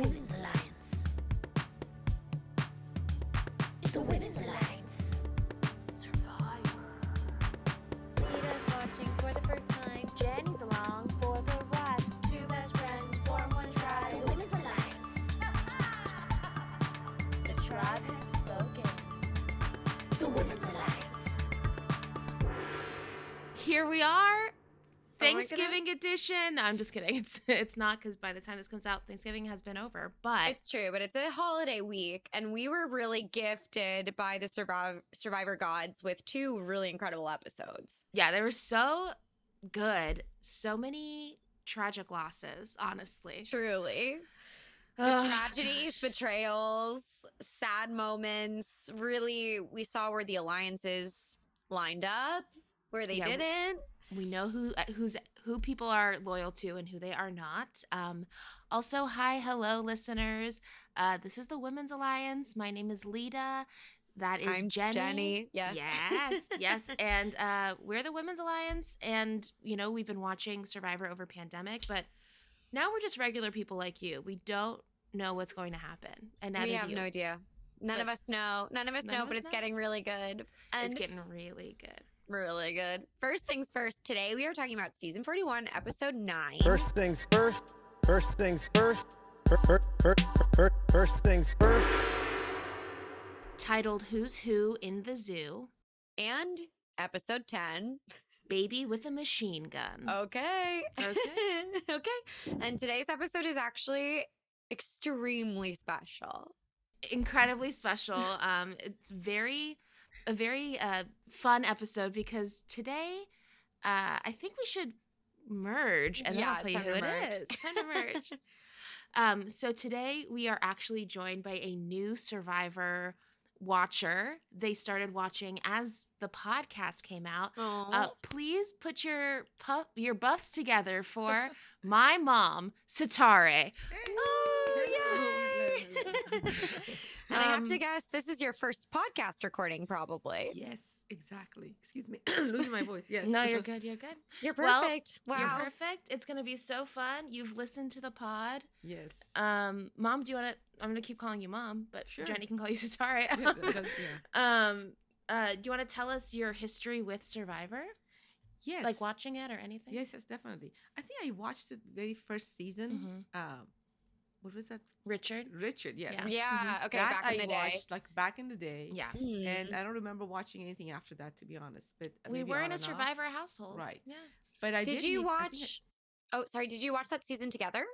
Women's Alliance. The Women's Alliance. Survivor. Lida's watching for the first time. Jenny's along for the ride. Two best friends form one The. Women's Alliance. The tribe has spoken. The Women's Alliance. Here we are. Oh Thanksgiving edition. No, I'm just kidding. It's it's not because by the time this comes out, Thanksgiving has been over. But It's true, but it's a holiday week, and we were really gifted by the Survivor, Survivor gods with two really incredible episodes. yeah, they were so good. So many tragic losses, honestly. Truly. The tragedies, betrayals, sad moments. Really, we saw where the alliances lined up, where they Yeah, didn't. we know who uh, who's who people are loyal to and who they are not. Um, also, hi, hello, listeners. Uh, this is the Women's Alliance. My name is Lida. That is Jenny. Jenny, yes. Yes. yes. And uh, we're the Women's Alliance, and you know we've been watching Survivor over pandemic, but now we're just regular people like you. We don't know what's going to happen, and we have you. no idea. None But- of us know. None of us None know, of but us it's know. getting really good. And It's getting really good. Really good. First things first, today we are talking about season 41, episode 9. First things first. First things first. First, first, first, first things first. Titled "Who's Who in the Zoo." and episode 10. Baby with a machine gun. Okay. Okay. okay. And today's episode is actually extremely special. incredibly special. Um, it's very a very uh, fun episode because today uh, I think we should merge, and then Yeah, I'll tell you who it merge. is. It's time to merge. um, so today we are actually joined by a new Survivor watcher. They started watching as the podcast came out. Uh, please put your puff, your buffs together for my mom, Setareh. Oh, yay! and I have to Um, guess this is your first podcast recording, probably. Yes, exactly. Excuse me. Losing my voice. Yes. No, you're good. You're good. You're Well, perfect. wow. You're perfect. It's gonna be so fun. You've listened to the pod. Yes. Um, mom, do you want to? I'm gonna keep calling you mom, but Sure. Jenny can call you Setareh. Yeah, that- that's- yeah. um, uh, do you want to tell us your history with Survivor? Yes. Like watching it or anything? Yes, yes, definitely. I think I watched the very first season. Mhm. Um, what was that? Richard. Richard. Yes. Yeah. Yeah, okay, that back in I the day. watched like back in the day. Yeah. Mm. And I don't remember watching anything after that, to be honest. But We were in a and off. Survivor household. Right. Yeah. But I did did you meet- I I- watch? Oh, sorry. Did you watch that season together?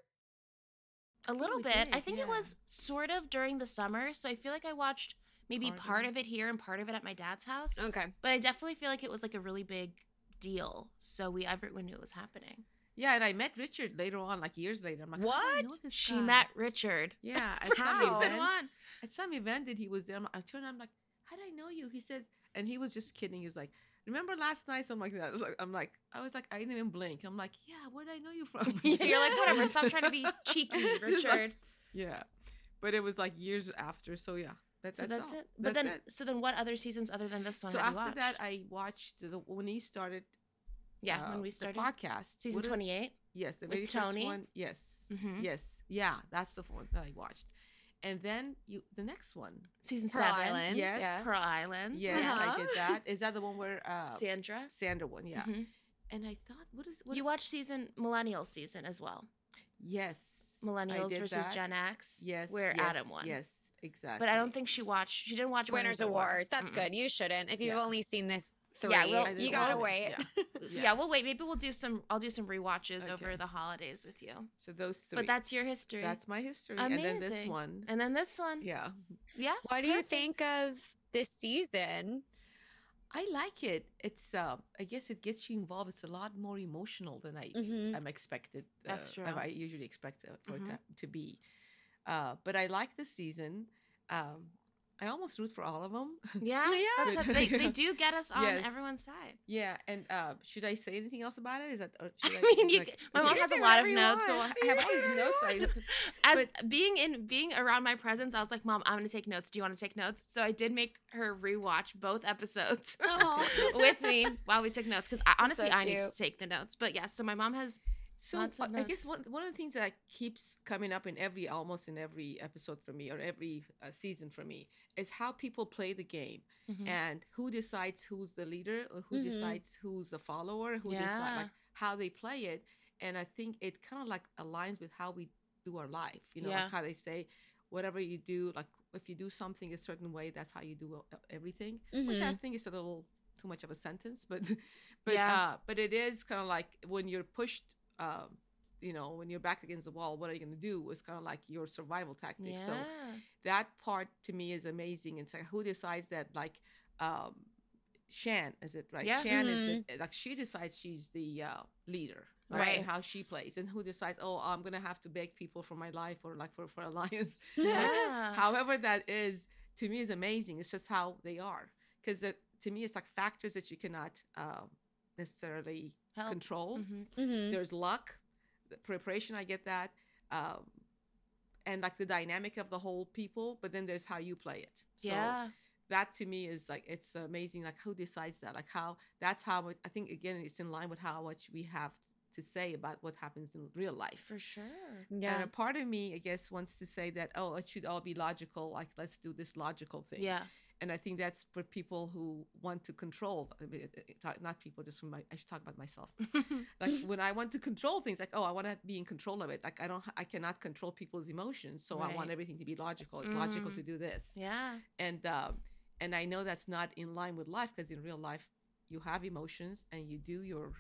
A little we bit. I did, think it was sort of during the summer, so I feel like I watched maybe Part of part it. of it here and part of it at my dad's house. Okay. But I definitely feel like it was like a really big deal. So we everyone knew it was happening. Yeah, and I met Richard later on, like years later. I'm like, "How do I know What? She guy?" met Richard Yeah, at for some season event- one. At some event that he was there, I'm- I turned. I'm like, "How did I know you?" He said, and he was just kidding. He was like, "Remember last night?" Something like that. I was like, that. I'm like, I was like, I didn't even blink. I'm like, "Yeah, where did I know you from?" You're like, whatever, stop trying to be cheeky, It's like- Richard. yeah, but it was like years after. So yeah, that, so that's, that's it. But That's then it. so then what other seasons other than this one So after that, I watched the when he started. Yeah, uh, when we the started podcast, season What is- twenty eight. Yes, the with very Tony? first one. Yes, Mhm. yes, yeah, that's the one that I watched, and then you the next one. Season Pearl seven. Islands. Yes. yes. Pearl Islands. Yes, Uh-huh. I did that. Is that the one where uh, Sandra. Sandra one? Yeah. Mhm. And I thought, what is what? You watched season millennials season as well. yes, Millennials versus that. Gen X. Yes, where yes, Adam won. Yes, exactly. But I don't think she watched. She didn't watch Winners at War. That's Mm-mm. good. You shouldn't. If you've Yeah. only seen this three, Yeah, we'll- you gotta watch wait. it. Yeah. Yeah. we'll wait. Maybe we'll do some. I'll do some rewatches over Okay. the holidays with you. So those three. But that's your history. that's my history. Amazing. And then this one. and then this one. yeah, Yeah. What do you think of this season? I like it. It's uh, I guess it gets you involved. It's a lot more emotional than I mm-hmm. I'm expected. That's uh, true. I usually expect it for Mhm. it to, to be. Uh, but I like the season. Um, I almost root for all of them. Yeah. Yeah. That's what they, they do get us on Yes. everyone's side. yeah, and uh, should I say anything else about it? Is that? Or should I I, mean, you, like- my mom has a lot of notes, so. I have all these notes. I, as but- being in being around my presence, I was like, "Mom, I'm gonna take notes. Do you want to take notes?" So I did make her rewatch both episodes with me while we took notes because honestly, so I need to take the notes. But yes, so my mom has So uh, I guess one one of the things that keeps coming up in every almost in every episode for me or every uh, season for me is how people play the game Mhm. and who decides who's the leader or who Mhm. decides who's the follower, who decides like how they play it. And I think it kind of like aligns with how we do our life. You know, Yeah. like how they say, whatever you do, like if you do something a certain way, that's how you do uh, everything. Which I Mhm. think is a little too much of a sentence, but but Yeah. uh, but it is kind of like when you're pushed. Um, you know, when you're back against the wall, what are you going to do? It's kind of like your survival tactic. yeah. So that part to me is amazing. It's like who decides that like um Shan is it right? Yeah. Shan is the like she decides she's the uh, leader, right? Right. And how she plays, and who decides? Oh, I'm gonna have to beg people for my life or like for for alliance. Yeah. However, that is to me is amazing. It's just how they are because to me it's like factors that you cannot um, necessarily Help. control Mhm. Mhm. there's luck the preparation i get that um and like the dynamic of the whole people but then there's how you play it so yeah. that to me is like it's amazing like who decides that like how that's how it, i think again it's in line with how much we have to say about what happens in real life For sure. Yeah. and a part of me i guess wants to say that oh it should all be logical like let's do this logical thing Yeah. And I think that's for people who want to control. I Not people, just from my. I should talk about myself. Like when I want to control things, like oh, I want to be in control of it. Like I don't, I cannot control people's emotions, so I want everything to be logical. It's logical Mm. to do this, yeah. and um, and I know that's not in line with life because in real life, you have emotions and you do your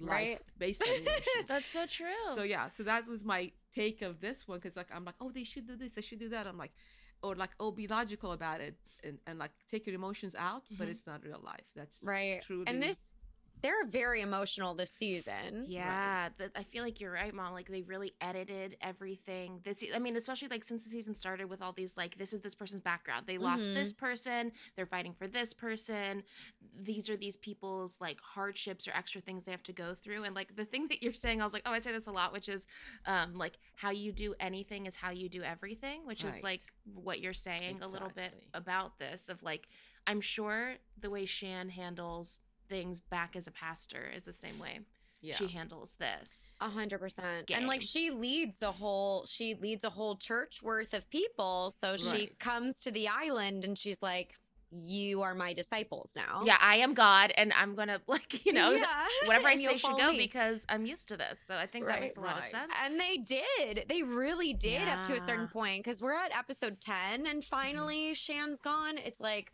life Right. based on emotions. That's so true. So yeah, so that was my take of this one because like I'm like, oh, they should do this, they should do that. I'm like, or like, oh, be logical about it and, and like take your emotions out, but Mhm. it's not real life. That's Right. truly And this, they're very emotional this season. Yeah, that I feel like you're right, mom. Like they really edited everything. This, I mean, especially like since the season started with all these like, this is this person's background. They lost Mhm. this person. They're fighting for this person. These are these people's like hardships or extra things they have to go through. And like the thing that you're saying, I was like, oh, I say this a lot, which is, um, like how you do anything is how you do everything, which is like what you're saying a little bit about this. Of like, I'm sure the way Shan handles things back as a pastor is the same way yeah. she handles this. A hundred percent. And like she leads the whole she leads a whole church worth of people. So she comes to the island and she's like, You are my disciples now. Yeah, I am God, and I'm gonna like you know Yeah. whatever I say should go me. because I'm used to this. So I think that makes a lot of sense. And they did. They really did up to a certain point because we're at episode 10 and mm-hmm. finally Shan's gone. It's like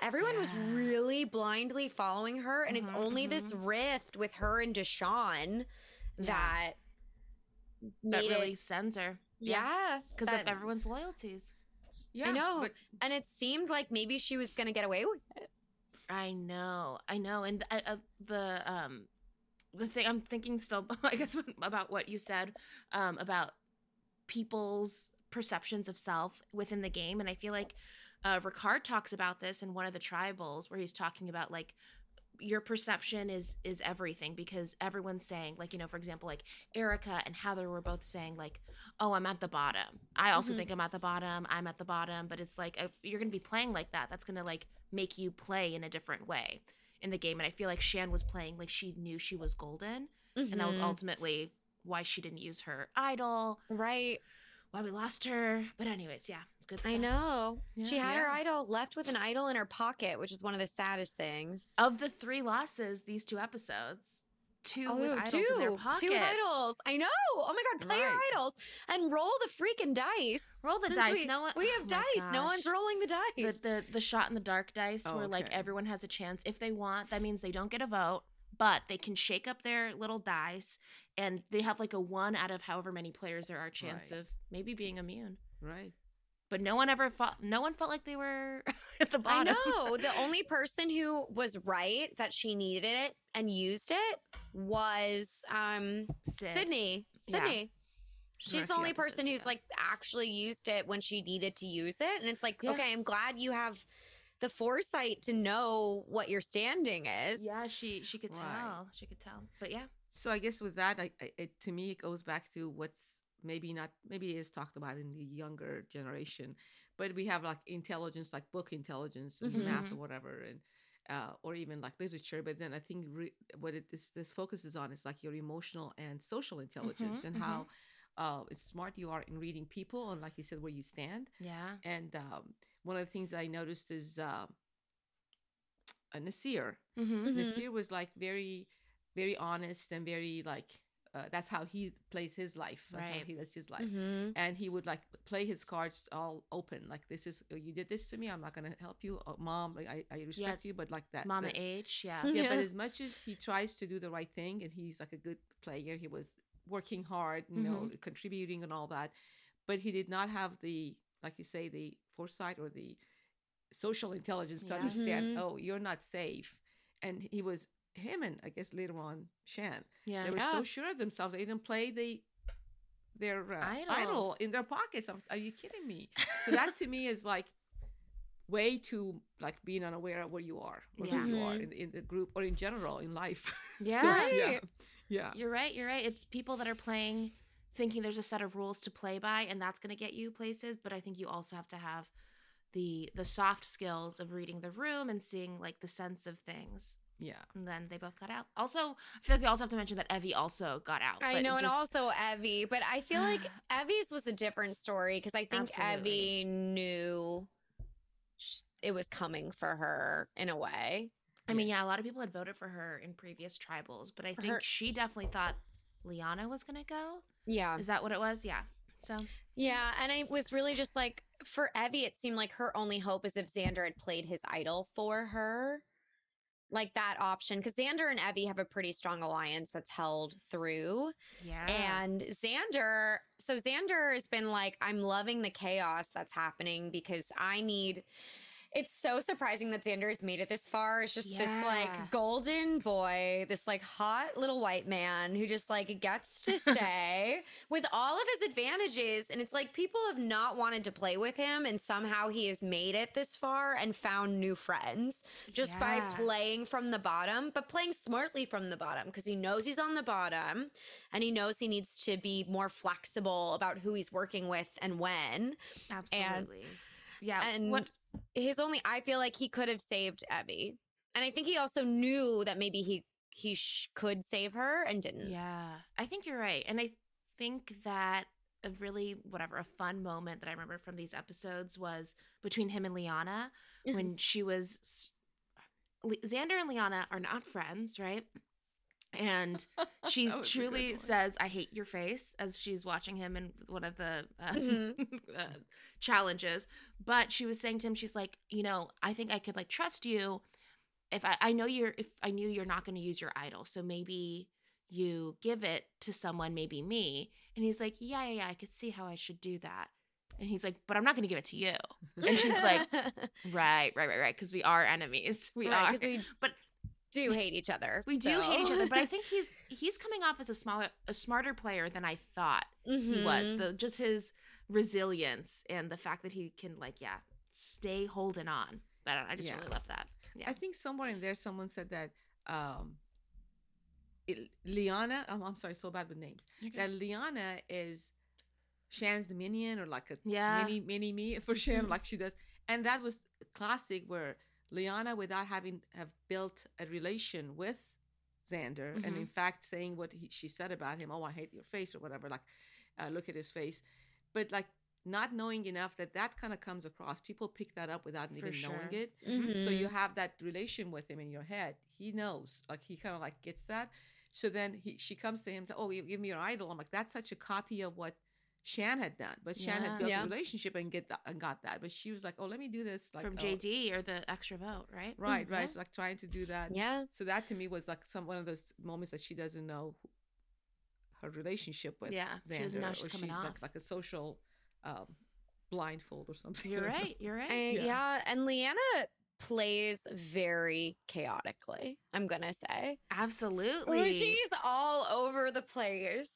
everyone was really blindly following her. And Mhm, it's only this rift with her and Deshawn Yeah. that that really it. sends her. Yeah. because of everyone's loyalties. yeah, I know. But And it seemed like maybe she was going to get away with it. I know, I know, and uh, uh, the um the thing I'm thinking still, I guess, about what you said um about people's perceptions of self within the game, and I feel like uh, Ricard talks about this in one of the tribals where he's talking about like your perception is is everything because everyone's saying like you know for example like Erika and Heather were both saying like oh I'm at the bottom I also Mhm. think I'm at the bottom I'm at the bottom but it's like if you're gonna be playing like that that's gonna like make you play in a different way in the game and I feel like Shan was playing like she knew she was golden and that was Mhm. ultimately why she didn't use her idol right. Why we lost her but anyways yeah it's good stuff I know. she Yeah. had her idol left with an idol in her pocket, which is one of the saddest things. of the three losses these two episodes two with Oh, idols in their pockets Two idols. I know. Oh my god, play your idols and roll the freaking dice. roll the Since dice We, no one we oh have oh dice. No one's rolling the the, dice. the the shot in the dark dice Oh, where like everyone has a chance if they want that means they don't get a vote but they can shake up their little dice and they have like a one out of however many players there are chance Right. of maybe being immune right. but no one ever felt no one felt like they were at the bottom. I bottom know. The only person who was right that she needed it and used it was um Sid. Sydney. Yeah. Sydney. She's the only person who's ago. like actually used it when she needed to use it. And it's like, Yeah. okay, I'm glad you have the foresight to know what your standing is. yeah she she could tell Right. she could tell but yeah So I guess with that, I, I, it to me it goes back to what's maybe not maybe it is talked about in the younger generation, but we have like intelligence, like book intelligence and math Mhm. or whatever, and uh, or even like literature. But then I think re- what it this this focuses on is like your emotional and social intelligence and mhm. how uh, smart you are in reading people and like you said where you stand. Yeah. And um, one of the things I noticed is uh, a Naseer. Mm-hmm. Mhm. Naseer was like very, very honest and very like uh, that's how he plays his life. like how Right. he lives his life. Mhm. And he would like play his cards all open. Like this is oh, you did this to me. I'm not gonna help you, oh, mom. I, I respect you, but like that. Mama this- H. Yeah. Mhm. Yeah, but as much as he tries to do the right thing, and he's like a good player, he was working hard, you know, contributing and all that. But he did not have the, like you say, the foresight or the social intelligence to Yeah. understand. Mhm. Oh, you're not safe. And he was him, and I guess later on Shan. Yeah. They were Yeah. so sure of themselves. They didn't play the their uh, idol in their pockets. I'm- Are you kidding me? So that to me is like way too like being unaware of where you are or Yeah. who you are in, in the group or in general in life. Yeah. yeah, Right. yeah, You're right. You're right. It's people that are playing thinking there's a set of rules to play by and that's going to get you places, but I think you also have to have the the soft skills of reading the room and seeing like the sense of things. yeah. And then they both got out. Also, I feel like we also have to mention that Evvie also got out. I but know, and also Evvie, but I feel like Evvie's was a different story because I think Absolutely. Evvie knew it was coming for her in a way. I mean, yeah, a lot of people had voted for her in previous tribals, but I think Her- she definitely thought Liana was going to go. Yeah. Is that what it was? Yeah. So, Yeah, and I was really just like for Evvie, it seemed like her only hope is if Xander had played his idol for her. Like that option, because Xander and Evvie have a pretty strong alliance that's held through. yeah. And Xander, so Xander has been like, I'm loving the chaos that's happening because I need. It's so surprising that Xander has made it this far. It's just this like golden boy, this like hot little white man who just like gets to stay with all of his advantages. And it's like people have not wanted to play with him. And somehow he has made it this far and found new friends just by playing from the bottom, but playing smartly from the bottom because he knows he's on the bottom and he knows he needs to be more flexible about who he's working with and when. Absolutely. yeah. and what his only, I feel like he could have saved Evvie. And I think he also knew that maybe he he sh- could save her and didn't. Yeah, I think you're right. And I think that a really, whatever, a fun moment that I remember from these episodes was between him and Liana mm-hmm. when she was. Xander and Liana are not friends, right? And she That was a good truly says, I hate your face as she's watching him in one of the uh, Mhm. uh, challenges. But she was saying to him, she's like, you know, I think I could like trust you if I, I know you're, if I knew you're not going to use your idol. So maybe you give it to someone, maybe me. And he's like, yeah, yeah, yeah, I could see how I should do that. And he's like, but I'm not going to give it to you. And she's like, right, right, right, right. Because we are enemies. We Right, are. we but do hate each other. we do hate each other. But I think he's he's coming off as a smaller, a smarter player than I thought he was. Mhm. The just his resilience and the fact that he can like, yeah, stay holding on. But I just Yeah. really love that. Yeah. I think somewhere in there, someone said that um, it, Liana. I'm, I'm sorry, so bad with names. That Liana is Shan's minion or like a Yeah. mini mini me for Shan, Mhm. like she does. And that was classic where Liana, without having have built a relation with Xander, and Mm-hmm. in fact saying what he, she said about him, oh, I hate your face or whatever, like uh, look at his face, but like not knowing enough that that kind of comes across. People pick that up without For even knowing it. So Mhm. you have that relation with him in your head. He knows, like he kind of like gets that. So then he, she comes to him and says, "Oh, you give me your idol." I'm like, that's such a copy of what Shan had done, but Shan Yeah. had built Yeah. a relationship and get that, and got that. But she was like, "Oh, let me do this." Like From oh, JD or the extra vote, right? right, right. Yeah. So like trying to do that. Yeah. So that to me was like some one of those moments that she doesn't know who- her relationship with Yeah, she doesn't Xander, know or she's coming she's off. like like a social um, blindfold or something. You're right. You're right. I- Yeah. yeah. And Liana plays very chaotically, I'm going to say. Absolutely. Well, she's all over the place.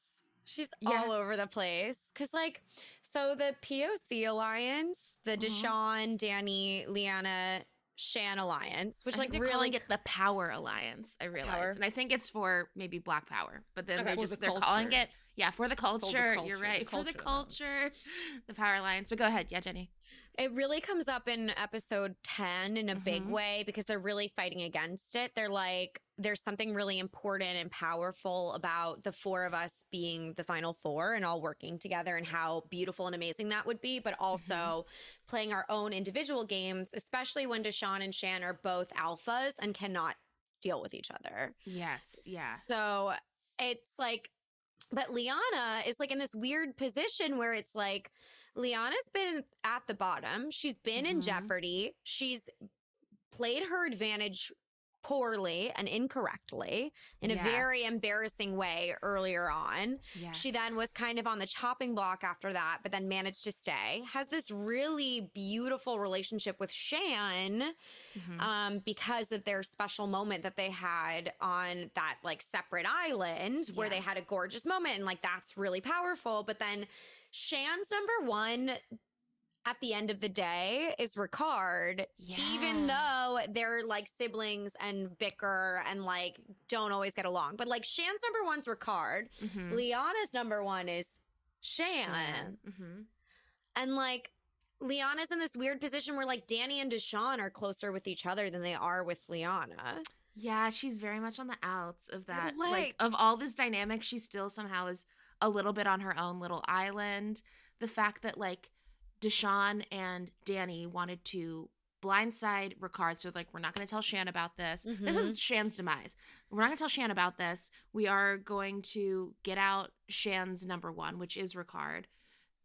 She's Yeah. all over the place. Cause like, so the POC alliance, the Mhm. Deshawn, Danny, Liana, Shan alliance, which I like they're really calling it the Power Alliance. I realize, Power. and I think it's for maybe Black Power, but then Okay. they For just the they're calling it Yeah, for the culture. You're culture, the right. for the culture culture, the Power Alliance. But go ahead. Yeah, Jenny. It really comes up in episode 10 in a big Mhm. way because they're really fighting against it. They're like, there's something really important and powerful about the four of us being the final four and all working together and how beautiful and amazing that would be, but also playing our own individual games, especially when Deshawn and Shan are both alphas and cannot deal with each other. Yes. Yeah. So it's like, but Liana is like in this weird position where it's like, Liana's been at the bottom. She's been in Mhm. jeopardy. She's played her advantage poorly and incorrectly in a very embarrassing way earlier on. Yes. She then was kind of on the chopping block after that, but then managed to stay. Has this really beautiful relationship with Shan Mhm. um, because of their special moment that they had on that like separate island where they had a gorgeous moment and like that's really powerful. But then Shan's number one at the end of the day is Ricard, even though they're like siblings and bicker and like don't always get along. But like Shan's number one's Ricard, Mhm. Liana's number one is Shan. Shan. Mhm. And like Liana's in this weird position where like Danny and Deshawn are closer with each other than they are with Liana. Yeah, she's very much on the outs of that. Like, Like- of all this dynamic, she still somehow is a little bit on her own little island. The fact that like Deshawn and Danny wanted to blindside Ricard, so like we're not going to tell Shan about this. This is Shan's demise. We're not going to tell Shan about this. We are going to get out Shan's number one, which is Ricard.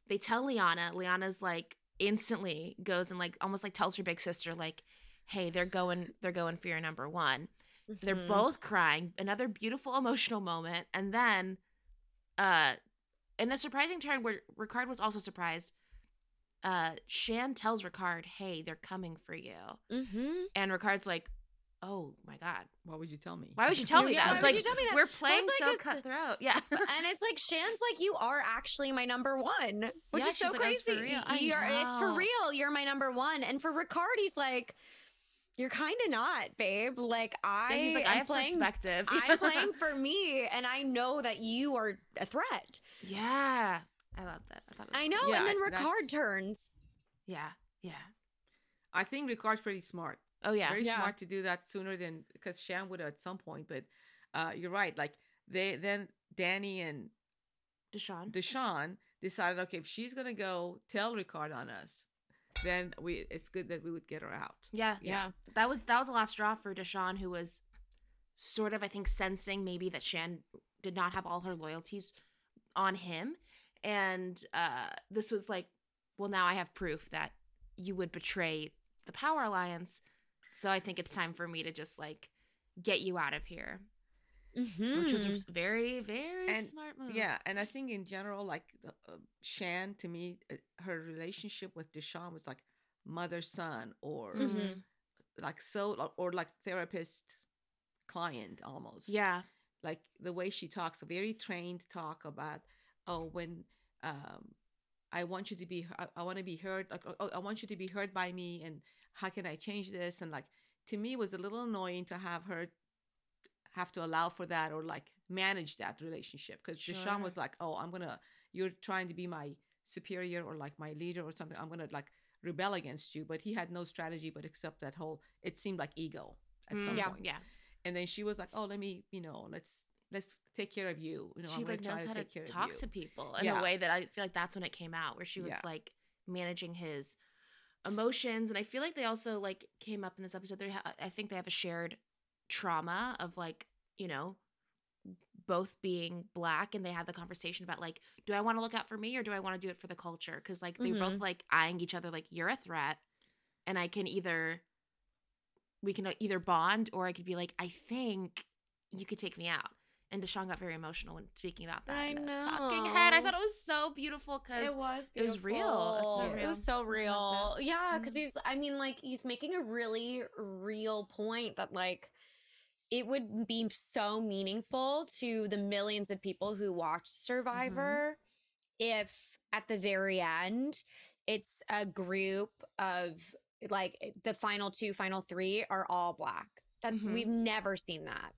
They tell Liana. Liana's like instantly goes and like almost like tells her big sister like, "Hey, they're going. They're going for your number one." They're Mhm. both crying. Another beautiful emotional moment. And then uh in a surprising turn where Ricard was also surprised, uh Shan tells Ricard, Hey, they're coming for you. Mhm. And Ricard's like, Oh my god. Why would you tell me? Why would you tell me Yeah, that? why would like you tell me that? we're playing it's so like it's- cutthroat. Yeah. and it's like Shan's like you are actually my number one, which Yeah, is so like, "Oh, it's for crazy. real." You're, it's for real. You're my number one, and for Ricard, he's like, you're kind of not, babe. Like I, Yeah, he's like, I have playing. perspective. I'm playing for me, and I know that you are a threat. yeah. I love that. I thought it was I know, Yeah, and then Ricard that's- turns. Yeah. Yeah. I think Ricard's pretty smart. Oh yeah. Very Yeah. smart to do that sooner than because Shan would at some point. But uh, you're right. Like they then Danny and Deshawn. Deshawn decided, okay, if she's gonna go tell Ricard on us, then we it's good that we would get her out. Yeah. Yeah. that was that was the last straw for Deshawn, who was sort of, I think, sensing maybe that Shan did not have all her loyalties on him, and uh, this was like, well, now I have proof that you would betray the Power Alliance, so I think it's time for me to just like get you out of here, which was a Mhm. very very And- smart move. Yeah, and I think in general, like the, uh, Shan, to me, uh, her relationship with Deshawn was like mother son or Mhm. like so or like therapist client almost. yeah, like the way she talks, a very trained talk about, oh, when um, I want you to be, I, I want to be heard, like, oh, I want you to be heard by me, and how can I change this? And like, to me, it was a little annoying to have her have to allow for that or like manage that relationship because Sure. Deshawn was like, oh, I'm gonna, you're trying to be my superior or like my leader or something. I'm gonna like rebel against you, but he had no strategy but except that whole. It seemed like ego at some Mm, yeah, point yeah. and then she was like oh let me you know let's let's take care of you you know she I'm like knows how to of talk to people in Yeah. a way that I feel like that's when it came out, where she was Yeah. like managing his emotions, and I feel like they also like came up in this episode. They ha- I think they have a shared trauma of like you know both being black and they had the conversation about like do i want to look out for me or do i want to do it for the culture because like they were both mm-hmm. like eyeing each other like you're a threat and i can either we can either bond or i could be like i think you could take me out and deshawn got very emotional when speaking about that I in a talking head i thought it was so beautiful because It was. it was real. It's so beautiful. It was so real. Yeah, because Mhm. he's. I mean, like he's making a really real point that like it would be so meaningful to the millions of people who watch Survivor if at the very end it's a group of like the final two, final three are all black. That's Mhm. we've never seen that.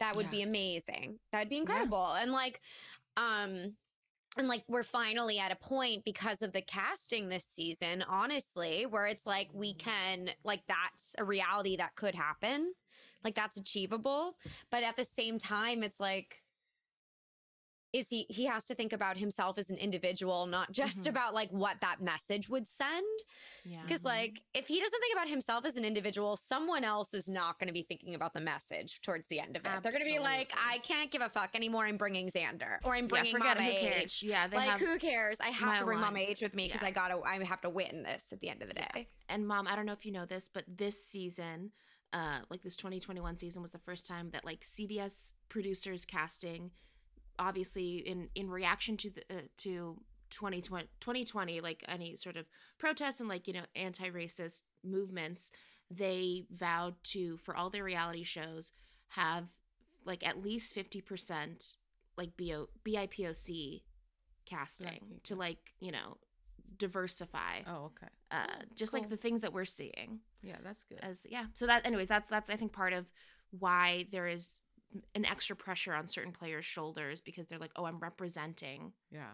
That would Yeah. be amazing. That'd be incredible. And like Um and like we're finally at a point because of the casting this season, honestly, where it's like we can like that's a reality that could happen. Like that's achievable. But at the same time, it's like is he he has to think about himself as an individual, not just Mhm. about like what that message would send. Yeah. Because, like, if he doesn't think about himself as an individual, someone else is not going to be thinking about the message towards the end of it. They're going to be like, I can't give a fuck anymore. I'm bringing Xander or I'm yeah, bringing forget Mama who cares. H. Yeah, they Like, who cares? I have to bring Mama H with me because yeah. I gotta, I have to win this at the end of the day. and mom i don't know if you know this but this season uh like this 2021 season was the first time that like cbs producers casting obviously in in reaction to the uh, to 2020 2020 like any sort of protests and like you know anti-racist movements they vowed to for all their reality shows have like at least 50% like BO, bipoc casting to like you know diversify Oh, okay. uh just like the things that we're seeing Yeah, that's good. as yeah so that anyways that's that's i think part of why there is an extra pressure on certain players shoulders because they're like oh i'm representing yeah.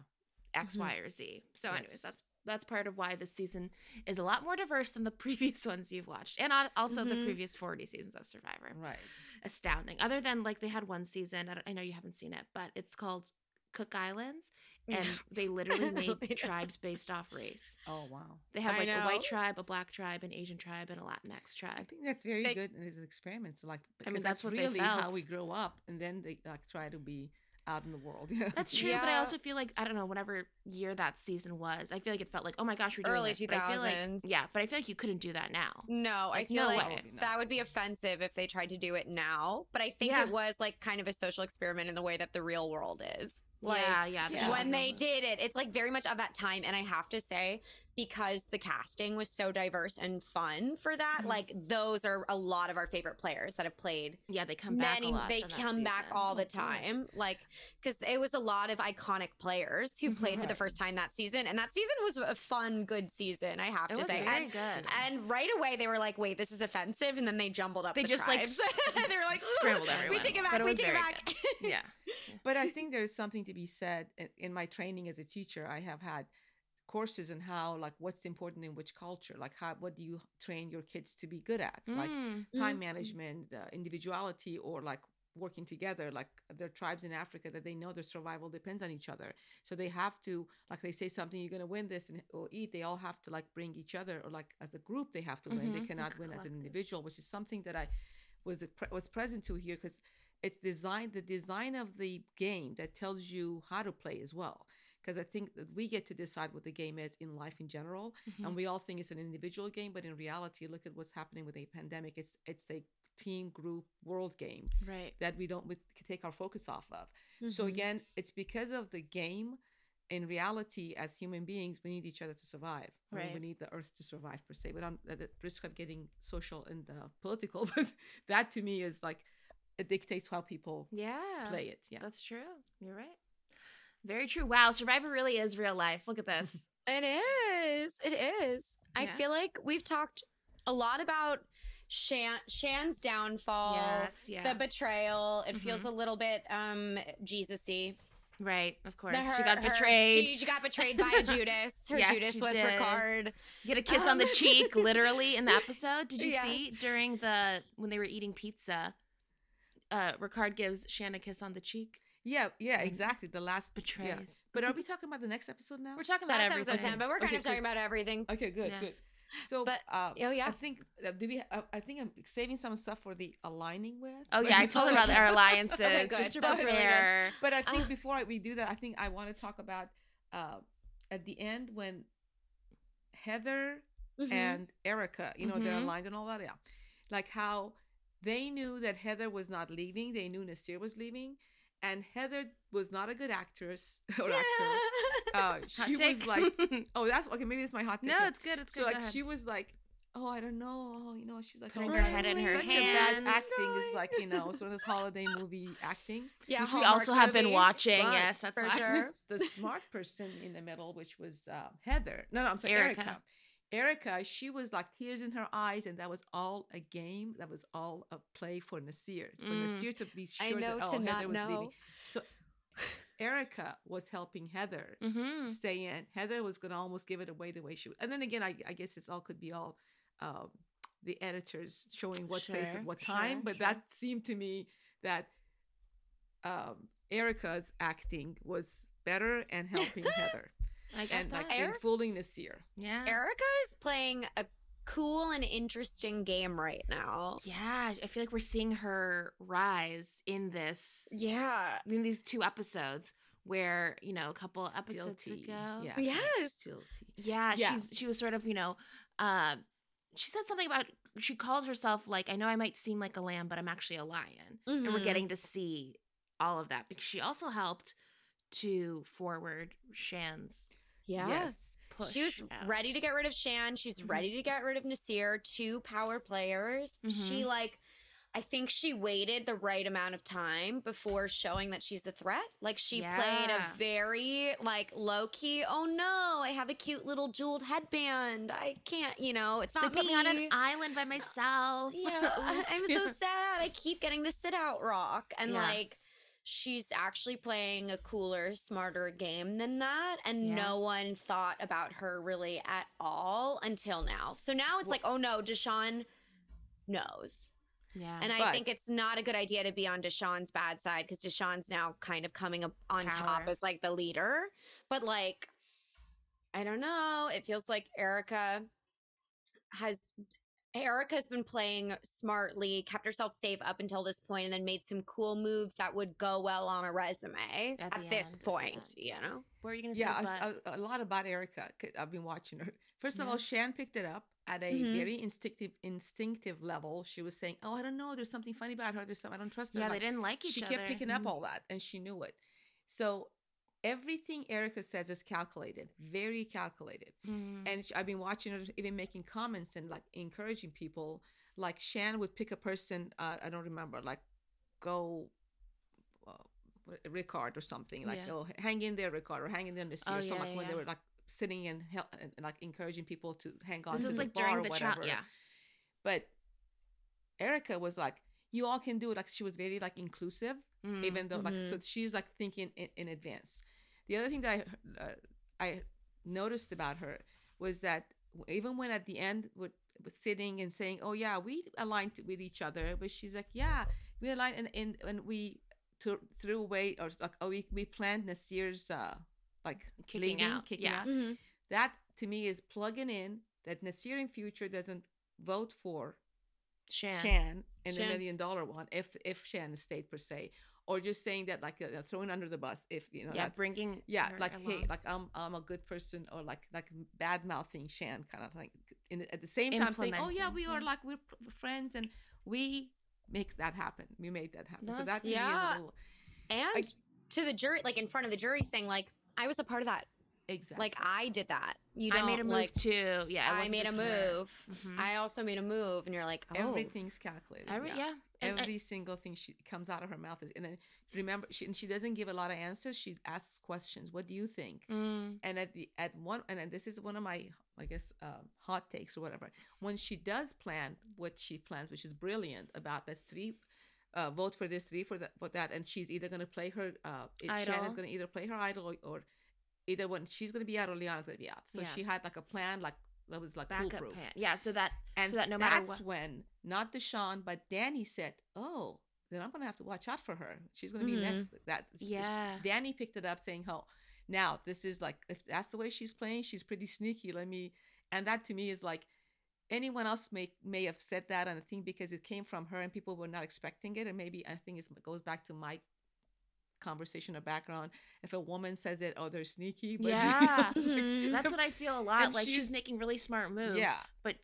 X, Mhm. Y, or z so anyways that's that's part of why this season is a lot more diverse than the previous ones you've watched and also the Mhm. previous 40 seasons of survivor Right. astounding other than like they had one season I, don't, I know you haven't seen it but it's called cook islands and they literally made tribes based off race Oh, wow. they had like a white tribe, a black tribe, an Asian tribe, and a Latinx tribe. I think that's very They- good as an experiment. So like, I mean, because that's what they really how we grow up, and then they like try to be out in the world. Yeah. That's true, but I also feel like I don't know. Whatever year that season was, I feel like it felt like, oh my gosh, we're doing Early this. But I feel like, 2000s. yeah, but I feel like you couldn't do that now. No, Like, I feel no like way. That would be offensive if they tried to do it now. But I think Yeah. it was like kind of a social experiment in the way that the real world is. Like, yeah, yeah. the when they was- did it, it's like very much of that time. And I have to say, because the casting was so diverse and fun for that, Mhm. like those are a lot of our favorite players that have played. yeah, they come back. Many, a lot they from that come back all the good. time, like because it was a lot of iconic players who Mhm. played for the first time that season, and that season was a fun, good season. I have It to was say, very and, good. and right away they were like, "Wait, this is offensive," and then they jumbled up. They the just, like, tribes. s- they were like, scrambled everyone, We take it back. it We take it very back. yeah, but I think there's something to be said in, my training as a teacher. I have had courses on how, like, what's important in which culture, like, how what do you train your kids to be good at, like Mm. time Mhm. management, uh, individuality, or like working together. Like there are tribes in Africa that they know their survival depends on each other, so they have to, like, they say something, you're gonna win this and or eat. They all have to like bring each other, or like as a group, they have to win. They Mhm. cannot win as an individual, which is something that I was a pre- was present to here because it's designed the design of the game that tells you how to play as well because i think that we get to decide what the game is in life in general Mhm. and we all think it's an individual game but in reality look at what's happening with a pandemic it's it's a team group world game right. that we don't we take our focus off of so Mhm. again it's because of the game in reality as human beings we need each other to survive I mean, we need the earth to survive per se but i'm at the risk of getting social and uh, political but that to me is like it dictates how people Yeah, play it yeah That's true. You're right. Very true. Wow, Survivor really is real life. Look at this. It is. It is. I feel like we've talked a lot about Shan Shan's downfall. yes, yeah. The betrayal. It feels Mhm. a little bit um Jesus-y. right, of course. The- she got her- betrayed. She, she got betrayed by a Judas. Her Yes, Judas was did. Ricard. Get a kiss on the Um, cheek, literally in the episode. Did you Yes. see during the when they were eating pizza? Uh, Ricard gives Shan a kiss on the cheek. yeah yeah exactly the last yeah. But are we talking about the next episode now We're talking about That's everything. episode 10, but we're kind Okay, of talking about everything. okay good Yeah. good so But- uh, oh, yeah. i think uh, did we uh, i think i'm saving some stuff for the aligning with Oh yeah, I told her about our alliances Okay, just to good. That really prepare. but i think Ah. before I, we do that i think i want to talk about uh at the end when heather Mhm. and Erika, you know, they're Mhm. aligned and all that. Yeah. Like how they knew that Heather was not leaving. They knew Naseer was leaving. And Heather was not a good actress or actor. Uh, she take. was like, oh, that's okay. Maybe it's my hot take. no, it's good. It's so good. Go like she was like, oh, I don't know. Oh, you know, she's like Putting oh, her head in her such a bad hands. acting is like you know, sort of this holiday movie acting. yeah, which we also have been watching. Yes, that's for sure. the smart person in the middle, which was uh, Heather. No, no, I'm sorry, Erika. Erika. Erika, she was like tears in her eyes, and that was all a game. That was all a play for Naseer. For Mm. Naseer to be I sure know that to oh, not Heather was know. leaving. So Erika was helping Heather Mm-hmm. stay in. Heather was gonna almost give it away the way she. And then again, I, I guess this all could be all um, the editors showing what face at what sure, time. But sure. that seemed to me that um, Erika's acting was better and helping Heather I get and that. like in Eric- fooling Naseer. yeah. Erika is playing a cool and interesting game right now. Yeah, I feel like we're seeing her rise in this Yeah. in these two episodes where, you know, a couple episodes Stilty. ago. Yeah. Yes. Stilty. Yeah, Yeah. she's she was sort of, you know, uh she said something about she called herself like I know I might seem like a lamb, but I'm actually a lion. And we're Mhm. getting to see all of that because she also helped to forward Shan's Yeah. Yes. push. She was ready to get rid of Shan. She's Mhm. ready to get rid of Nasir. Two power players. She Mhm. like, I think she waited the right amount of time before showing that she's a threat. Like she played a very like low key. Oh no, I have a cute little jeweled headband. I can't. You know, it's They not put me on an island by myself. Yeah, I'm so sad. I keep getting the sit out rock. And Yeah. like, she's actually playing a cooler, smarter game than that. And Yeah. no one thought about her really at all until now. So now it's like, oh no, Deshawn knows. Yeah. And I But- think it's not a good idea to be on Deshawn's bad side because Deshawn's now kind of coming up on top as like the leader. But like, I don't know. It feels like Erika has Erika's been playing smartly, kept herself safe up until this point, and then made some cool moves that would go well on a resume At at, this end, point. end. You know, what are you gonna Yeah, say? a- a, a lot about Erika. 'cause I've been watching her. First of Yeah. all, Shan picked it up at a Mhm. very instinctive instinctive level. She was saying, "Oh, I don't know. There's something funny about her. There's something I don't trust her." yeah, Like, they didn't like each she other. She kept picking up Mhm. all that, and she knew it. So everything Erika says is calculated, very calculated. Mhm. And I've been watching her even making comments and like encouraging people. Like Shan would pick a person. Uh, I don't remember. Like go. Uh, Ricard or something like Yeah. oh hang in there Ricard or hang in there this Oh, year so yeah, like when they were like sitting and, hel- and like encouraging people to hang on this to was the like bar during the chat. Yeah. but Erika was like you all can do it like she was very like inclusive Mhm. even though like so Mhm. she's like thinking in, in advance the other thing that i uh, i noticed about her was that even when at the end would sitting and saying oh yeah we aligned with each other but she's like yeah we aligned and and, and we to, threw away or like oh we, we planned naseer's uh like Kicking leaving, out, kicking yeah. out Mm-hmm. that to me is plugging in that naseer in future doesn't vote for Shan. Shan in the million dollar one if if Shan stayed per se, or just saying that like uh, throwing under the bus if you know Yeah, that bringing. yeah like hey like I'm I'm a good person or like like bad mouthing Shan kind of thing in at the same time saying oh yeah we are like we're friends and we make that happen we made that happen so That's- that to me Yeah. little and to the jury, like in front of the jury, saying like, I was a part of that. Exactly Like I did that. You I don't made a move like, too. Yeah, it I made a just her. move. Mhm. I also made a move, and you're like, oh, everything's calculated Every, yeah. yeah. And- Every single thing she comes out of her mouth is, and then remember, she, and she doesn't give a lot of answers. She asks questions. What do you think? Mm, and at the at one and then this is one of my i guess um, hot takes or whatever when she does plan what she plans which is brilliant about this three uh, vote for this three for that for that and she's either going to play her uh it- Idol. Shannon's going to either play her idol or, or either when she's going to be out or Liana's going to be out so Yeah. she had like a plan like that was like backup foolproof plan. Yeah, so that and so that no matter that's what. when not Deshawn but Danny said oh then I'm going to have to watch out for her she's going to Mhm. be next that Yeah. Danny picked it up saying, "Oh, now this is like if that's the way she's playing, she's pretty sneaky. Let me." And that to me is like anyone else may may have said that, and I think because it came from her and people were not expecting it, and maybe I think it goes back to my conversation or background. If a woman says it, oh, they're sneaky. But Yeah. Mhm. That's what I feel a lot. Like she's, she's- making really smart moves. yeah, But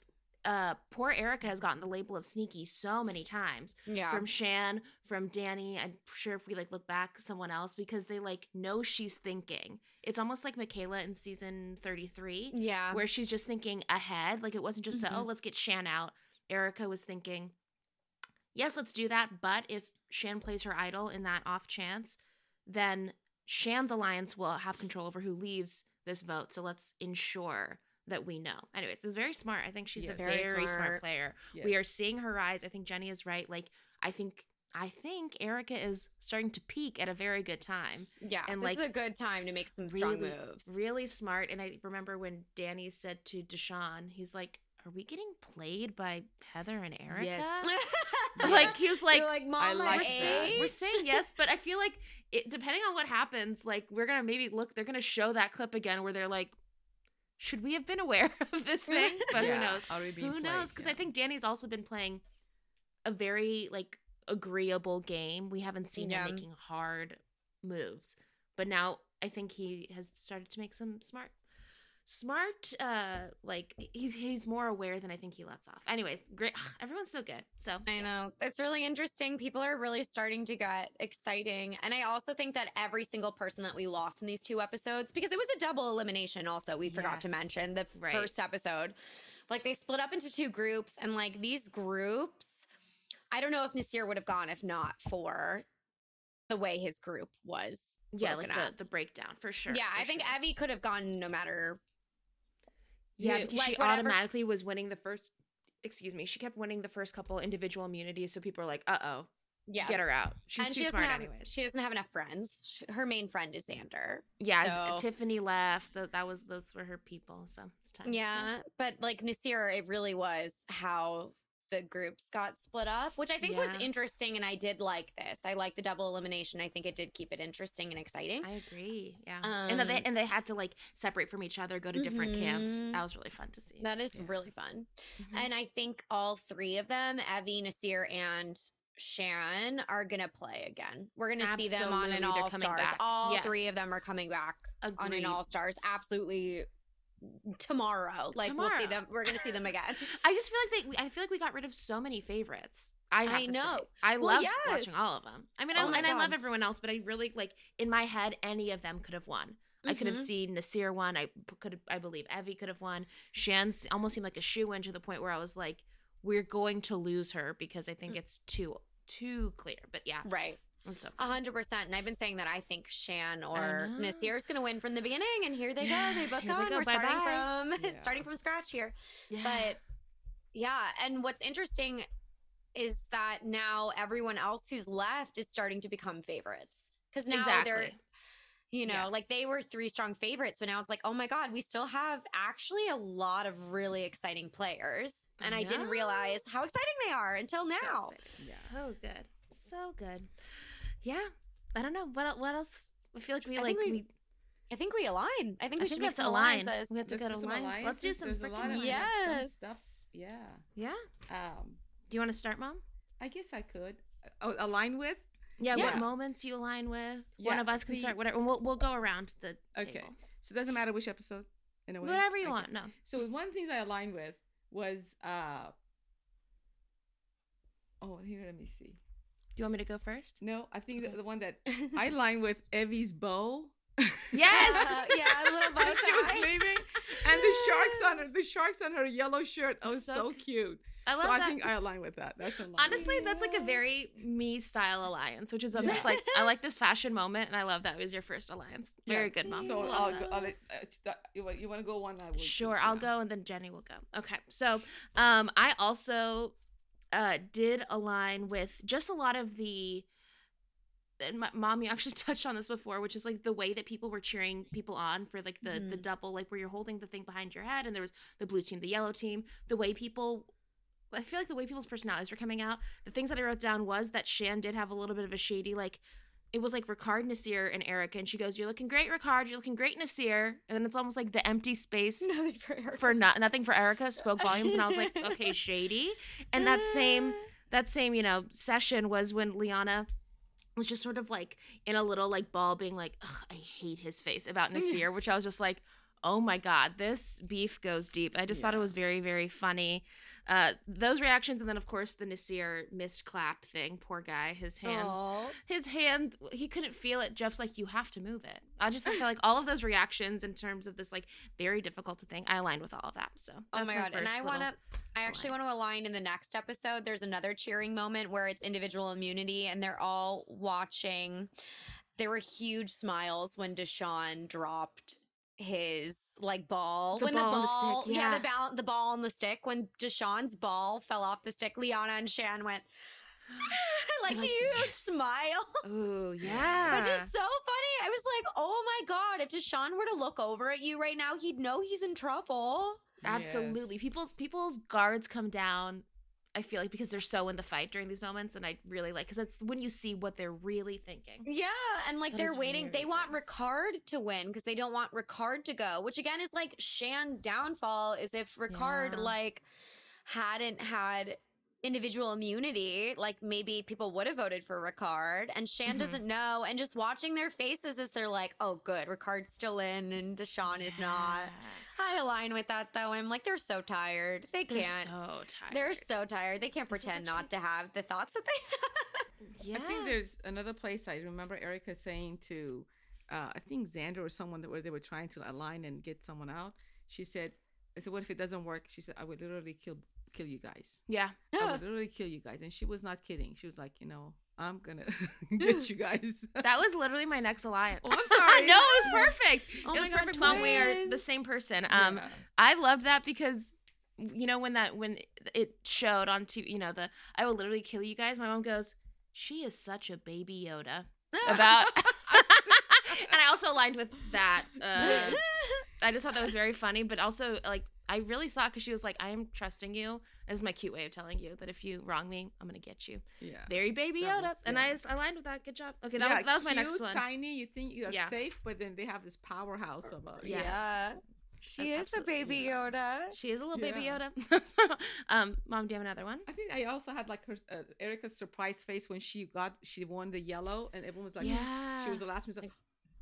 uh poor Erika has gotten the label of sneaky so many times. yeah, From Shan, from Danny, I'm sure if we like look back, someone else, because they like know she's thinking. It's almost like Michaela in season 33, yeah. where she's just thinking ahead. Like it wasn't just a, oh, Mhm. let's get Shan out. Erika was thinking, yes, let's do that. But if Shan plays her idol in that off chance, then Shan's alliance will have control over who leaves this vote. So let's ensure that we know. Anyways, it's very smart. I think she's a very, Very smart. smart. player. We are seeing her rise. I think Jenny is right. Like, I think I think Erika is starting to peak at a very good time. Yeah, And, this like, is a good time to make some strong really, moves. Really smart. And I remember when Danny said to Deshawn, he's like, Are we getting played by Heather and Erika? Yes. Like he was like, You're like, Mama, like we're, saying, we're saying yes, but I feel like it depending on what happens, like we're gonna maybe look they're gonna show that clip again where they're like, Should we have been aware of this thing? But Yeah, who knows? are we being Who knows? Because Yeah. I think Danny's also been playing a very like agreeable game. We haven't seen Yeah. him making hard moves. But now I think he has started to make some smart smart uh like he's he's more aware than I think he lets off. Anyways, great everyone's so good. So I know. It's really interesting. People are really starting to get exciting. And I also think that every single person that we lost in these two episodes, because it was a double elimination, also, we forgot to mention the Right. first episode. Like they split up into two groups, and like these groups, I don't know if Naseer would have gone if not for the way his group was. yeah, like the the breakdown for sure. yeah, for I think sure. Evvie could have gone no matter. Yeah, like, she whatever- automatically was winning the first. Excuse me. She kept winning the first couple individual immunities, so people are like, "Uh oh, yeah, get her out. She's and too she smart, have, anyways." She doesn't have enough friends. Sh her main friend is Xander. yeah, so- Tiffany left. That, that was those were her people. So it's time. Yeah, but like Naseer, it really was how the groups got split up, which I think was interesting, and I did like this. I like the double elimination. I think it did keep it interesting and exciting. I agree. Yeah, and that they Um, and they had to like separate from each other, go to different camps. Mhm. That was really fun to see. that is Yeah. really fun, Mhm. and I think all three of them, Evvie, Naseer, and Sharon, are gonna play again. We're gonna see them on an All Stars. back. All three of them are coming back on an All Stars. Absolutely. Tomorrow, like we'll see them. We're gonna see them again. I just feel like they. I feel like we got rid of so many favorites. I I to say. know. I Well, loved watching all of them. I mean, Oh I, and I love everyone else, but I really like in my head any of them could have won. I could have Mhm. seen Naseer won. I could. I believe Evvie could have won. Shan almost seemed like a shoe in to the point where I was like, we're going to lose her because I think it's too too clear. But yeah, Right. It was so A hundred percent. And I've been saying that I think Shan or know. Naseer is going to win from the beginning, and here they Yeah, go. They both here they go. We're starting Bye-bye. from Yeah. starting from scratch here. Yeah. But yeah, and what's interesting is that now everyone else who's left is starting to become favorites because now they're you know Yeah. like they were three strong favorites but now it's like oh my god we still have actually a lot of really exciting players and i, didn't realize how exciting they are until now excited. Yeah. So good. So good. Yeah. I don't know. What what else? I feel like we I like we- we i think we align i think I we think should we have to align. alliances. We have to Let's go do to some alliance. Let's do some There's a lot freaking of Yes. stuff. Yeah. Yeah. Um, Do you want to start, mom? I guess I could oh, align with. Yeah, what moments you align with? One of us can the- start whatever. and We'll we'll go around the Okay. table. So it doesn't matter which episode. In a way. Whatever you Okay. want. No. So one of the things I aligned with was uh. Oh, here let me see. Do you want me to go first? No, I think Okay. the, the one that I aligned with Evvie's bow. Yes. Uh, yeah, a little bow she was tie. leaving, and the sharks on her, the sharks on her yellow shirt. Oh, So so, cute. I love so I think I align with that. That's what I'm Honestly, that's like a very me style alliance, which is I'm Yeah. just like I like this fashion moment, and I love that it was your first alliance. Very Yeah. good, mom. So I'll go. I'll uh, you want you want to go one? I will. Sure, do, I'll yeah. go and then Jenny will go. Okay. So, um I also uh did align with just a lot of the and my, mom you actually touched on this before which is like the way that people were cheering people on for like the the Mhm. double like where you're holding the thing behind your head and there was the blue team the yellow team the way people I feel like the way people's personalities were coming out the things that I wrote down was that Shan did have a little bit of a shady like it was like Ricard, Naseer, and Erika, and she goes, "You're looking great, Ricard. You're looking great, Naseer." And then it's almost like the empty space Nothing for for not nothing for Erika spoke volumes, and I was like, okay, shady. And that same that same you know session was when Liana was just sort of like in a little like ball, being like, Ugh, I hate his face about Naseer, which I was just like. Oh my god, this beef goes deep. I just thought it was very, very funny. Uh, those reactions, and then of course the Naseer missed clap thing. Poor guy, his hands Aw. his hand he couldn't feel it jeff's like you have to move it i just feel like all of those reactions in terms of this like very difficult thing i aligned with all of that so Oh that's my god! And I want to. I actually want to align in the next episode. There's another cheering moment where it's individual immunity, and they're all watching. There were huge smiles when Deshawn dropped his like ball. The when ball the on the ball, stick, yeah, yeah. the ball, the ball on the stick. When Deshawn's ball fell off the stick, Liana and Shan went. like like, you yes. smile. Oh yeah. Which is so funny. I was like, oh my God, if Deshawn were to look over at you right now, he'd know he's in trouble. Absolutely. Yes. People's people's guards come down. I feel like because they're so in the fight during these moments, and I really like because that's when you see what they're really thinking. Yeah, and like That they're waiting. They very want. Ricard to win because they don't want Ricard to go, which again is like Shan's downfall. Is if Ricard Yeah. like hadn't had individual immunity, like maybe people would have voted for Ricard, and Shan Mhm. doesn't know. And just watching their faces as they're like, "Oh, good, Ricard's still in, and Deshawn is not." I align with that though. I'm like, they're so tired. They They're can't. so tired. They're so tired. They can't This pretend actually- not to have the thoughts that they have. yeah. I think there's another place I remember Erika saying to, uh, I think Xander or someone that where they were trying to align and get someone out. She said, "I said, what if it doesn't work?" She said, "I would literally kill kill you guys. yeah. I would literally kill you guys." And she was not kidding. She was like, you know, I'm gonna get you guys. That was literally my next alliance. Oh, I'm sorry. no, it was perfect. Oh it was God, perfect. Mom, we are the same person. Um, Yeah. I loved that because you know when that when it showed on TV, you know the I will literally kill you guys. My mom goes, "She is such a baby Yoda." About, and I also aligned with that. Uh, I just thought that was very funny, but also like I really saw it because she was like, "I am trusting you." This is my cute way of telling you that if you wrong me, I'm gonna get you. yeah. Very baby That Yoda, was- and yeah. I s- aligned with that. Good job. Okay, that Yeah, was that was my next cute, one. Tiny, you think you're Yeah. safe, but then they have this powerhouse of a Yes. Yeah. She is a baby yeah. Yoda. She is a little baby Yeah. Yoda. um, mom, do you have another one? I think I also had like her uh, Erika's surprise face when she got she won the yellow and everyone was like yeah, she was the last one. Like,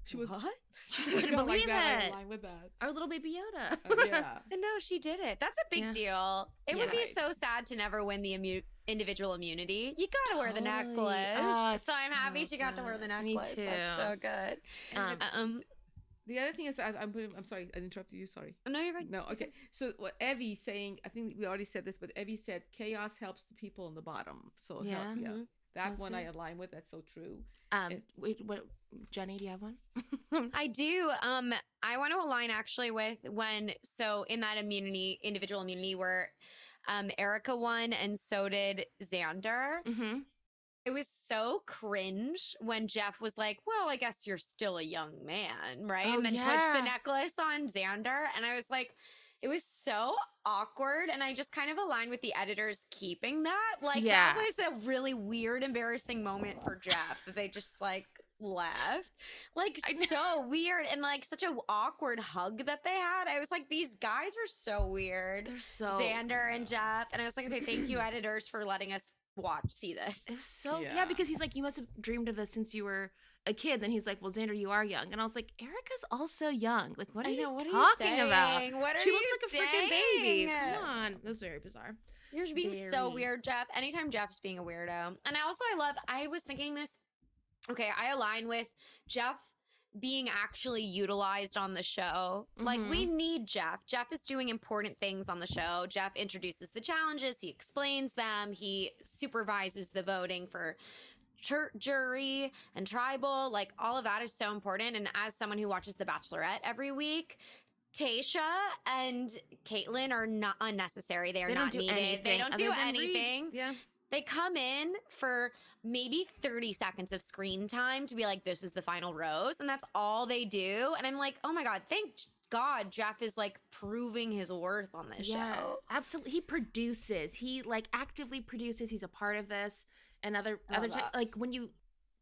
she was What? She's I like, I couldn't felt like believe that. I it. align with that. Our little baby Yoda. Uh, yeah. And no, she did it. That's a big Yeah. deal. It would be so sad to never win the immu- individual immunity. You gotta wear the necklace. Oh, so I'm happy so she got to wear the good. Me necklace. That's so good. Um, Um, The other thing is, I, I'm putting, I'm sorry, I interrupted you. Sorry. no, you're right. No, okay. So what Evvie saying, I think we already said this, but Evvie said chaos helps the people on the bottom. So Yeah. help, yeah, Mhm. That was one I align with. That's so true. um, it- wait, what? Jenny, do you have one? I do. Um, I want to align actually with when so in that immunity, individual immunity, where um Erika won and so did Xander. mm-hmm. It was so cringe when Jeff was like, "Well, I guess you're still a young man, right?" Oh, and then puts yeah. the necklace on Xander, and I was like, it was so awkward, and I just kind of aligned with the editors keeping that. Like Yeah. that was a really weird, embarrassing moment for Jeff that they just like left. Like so weird and like such a awkward hug that they had. I was like, these guys are so weird. They're so Xander and Jeff, and I was like, okay, thank you, editors, for letting us watch see this. It's so yeah. Yeah. because he's like, you must have dreamed of this since you were a kid. Then he's like, well, Xander, you are young, and I was like, Erika's also young. Like, what are I you know, what are you talking about? What are She you looks like a freaking baby. saying? Come on, that was very bizarre. You're just being so weird, Jeff. Anytime Jeff's being a weirdo. And I also I love I was thinking this. Okay, I align with Jeff being actually utilized on the show. Like we mm-hmm. need Jeff. Jeff is doing important things on the show. Jeff introduces the challenges, he explains them, he supervises the voting for tur- jury and tribal. Like all of that is so important. And as someone who watches The Bachelorette every week, Tayshia and Kaitlyn are not unnecessary. They are They not needed. anything. They don't do than read. anything. Yeah, They come in for maybe 30 seconds of screen time to be like, this is the final rose. And that's all they do. And I'm like, oh my God, thank God Jeff is like proving his worth on this show. absolutely. He produces. He like actively produces. He's a part of this. And other other like when you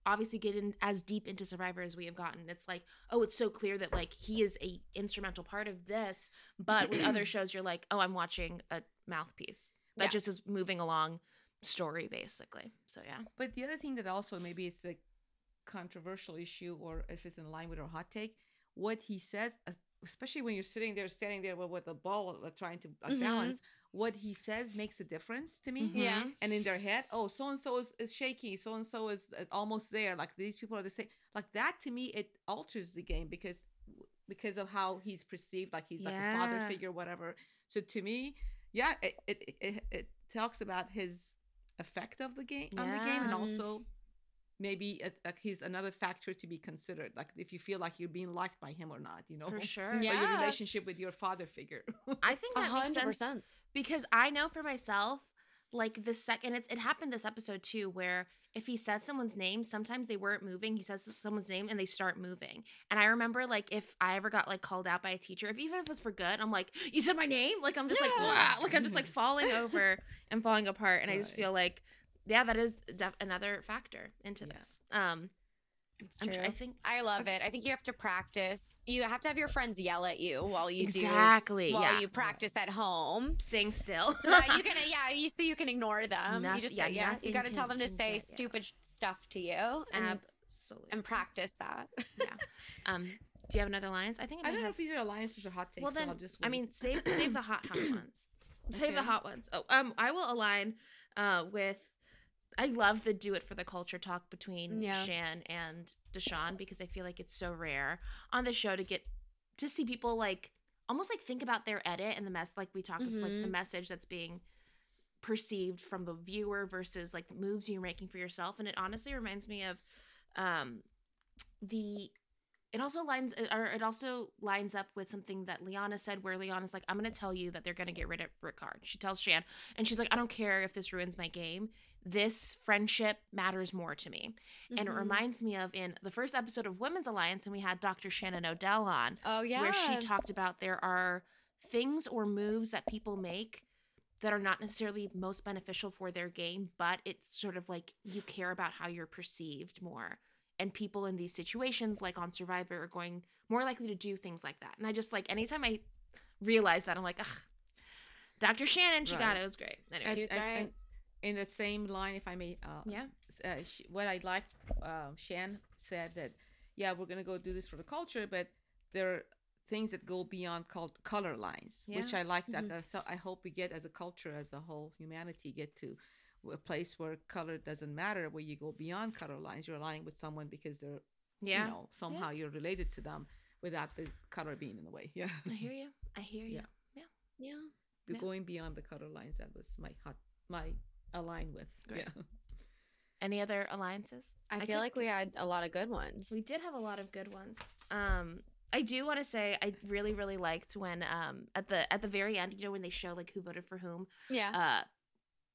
obviously get in as deep into Survivor as we have gotten, it's like, oh, it's so clear that like he is a instrumental part of this. But with other shows, you're like, oh, I'm watching a mouthpiece that Yeah. just is moving along story basically. So yeah. But the other thing that also maybe it's a controversial issue, or if it's in line with our hot take, what he says, uh, especially when you're sitting there, standing there with, with a ball uh, trying to uh, Mhm. balance, what he says makes a difference to me. Mhm. Yeah. And in their head, oh, so and so is is shaky, so and so is uh, almost there. Like these people are the same. Like that to me, it alters the game because because of how he's perceived, like he's like a father figure, whatever. So to me, yeah, it it, it, it, it talks about his effect of the game on the game, and also maybe it, like he's another factor to be considered. Like if you feel like you're being liked by him or not, you know, For sure. or your relationship with your father figure. I think A that makes hundred sense percent. because I know for myself, like the second it's it happened this episode too where if he says someone's name sometimes they weren't moving he says someone's name and they start moving and i remember like if i ever got like called out by a teacher if even if it was for good i'm like you said my name like i'm just like Yeah. "Wah," like i'm just like falling over and falling apart and i just feel like yeah that is def- another factor into Yeah. this um I'm tr- i think I love it. I think you have to practice. You have to have your friends yell at you while you exactly do exactly while yeah you practice at home. sing still So that you can, yeah, you so you can ignore them. Noth- you just, yeah, yeah, you got to tell them to can say get- yeah. stupid stuff to you and absolutely and practice that. um do you have another alliance? i think i, I don't know if these are alliances or hot takes. well so then I'll just i mean save save the hot hot ones save the hot ones oh um i will align uh with i love the do it for the culture talk between Yeah. shan and deshawn because i feel like it's so rare on the show to get to see people like almost like think about their edit and the mess like we talked with like the Mhm. message that's being perceived from the viewer versus like the moves you're making for yourself and it honestly reminds me of um the it also lines or it also lines up with something that Liana said where Liana's like, I'm gonna tell you that they're gonna get rid of Ricard. She tells Shan and she's like, I don't care if this ruins my game. This friendship matters more to me. And it Mhm. reminds me of in the first episode of Women's Alliance when we had Dr. Shannon Odell on, Oh yeah. where she talked about there are things or moves that people make that are not necessarily most beneficial for their game, but it's sort of like you care about how you're perceived more. And people in these situations, like on Survivor, are going more likely to do things like that. And I just like anytime I realize that, I'm like, ugh, Dr. Shannon, she got it. It was great. As- Anyway, She's and- right. and in that same line, if I may, uh, yeah. uh, sh- what I liked, uh, Shan said that, yeah, we're gonna go do this for the culture, but there are things that go beyond called color lines, which I like. That Mhm. uh, so I hope we get as a culture, as a whole humanity, get to a place where color doesn't matter, where you go beyond color lines. You're aligning with someone because they're, Yeah. you know, somehow you're related to them without the color being in the way. Yeah, I hear you. I hear you. Yeah. yeah. Yeah. But Yeah. going beyond the color lines. That was my hot, my align with. Great. Yeah. Any other alliances? I, feel could- like we had a lot of good ones. We did have a lot of good ones. Um, I do want to say I really, really liked when um at the at the very end, you know, when they show like who voted for whom. yeah. Uh,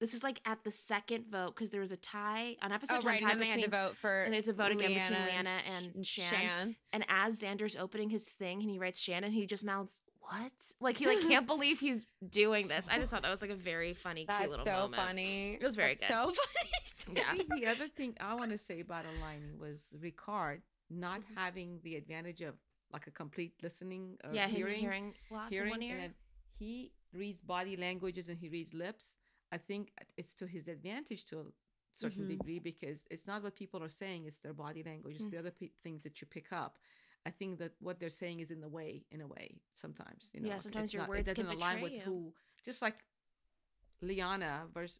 this is like at the second vote because there was a tie on episode oh 10 right, tie and then they had to vote for. and it's a vote again between Liana Liana and Sh- Shan. And as Xander's opening his thing and he writes Shannon, he just mouths, What? Like he like can't believe he's doing this. I just thought that was like a very funny, That's cute little so moment. funny. It was very That's good. So funny. Yeah. I think the other thing I want to say about aligning was Ricard not Mhm. having the advantage of like a complete listening or Yeah, his hearing, hearing, loss in one hearing, ear. and he reads body languages and he reads lips. I think it's to his advantage to a certain Mhm. degree because it's not what people are saying; it's their body language, it's Mm. the other pe- things that you pick up. I think that what they're saying is in the way, in a way, sometimes. You know, Yeah, sometimes it's your not, words it doesn't align with you. who. Just like Liana versus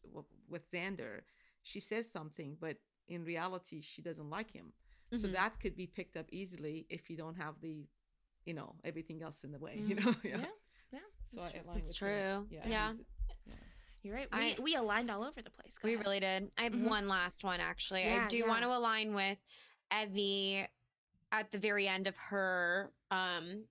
with Xander, she says something, but in reality, she doesn't like him. So Mhm. that could be picked up easily if you don't have the, you know, everything else in the way. You know, Yeah, yeah, So that's true. It's true. her. Yeah. You're right. We, I- we aligned all over the place. Go We ahead. really did. I have Mhm. one last one actually. Yeah, I do want to align with Evvie at the very end of her um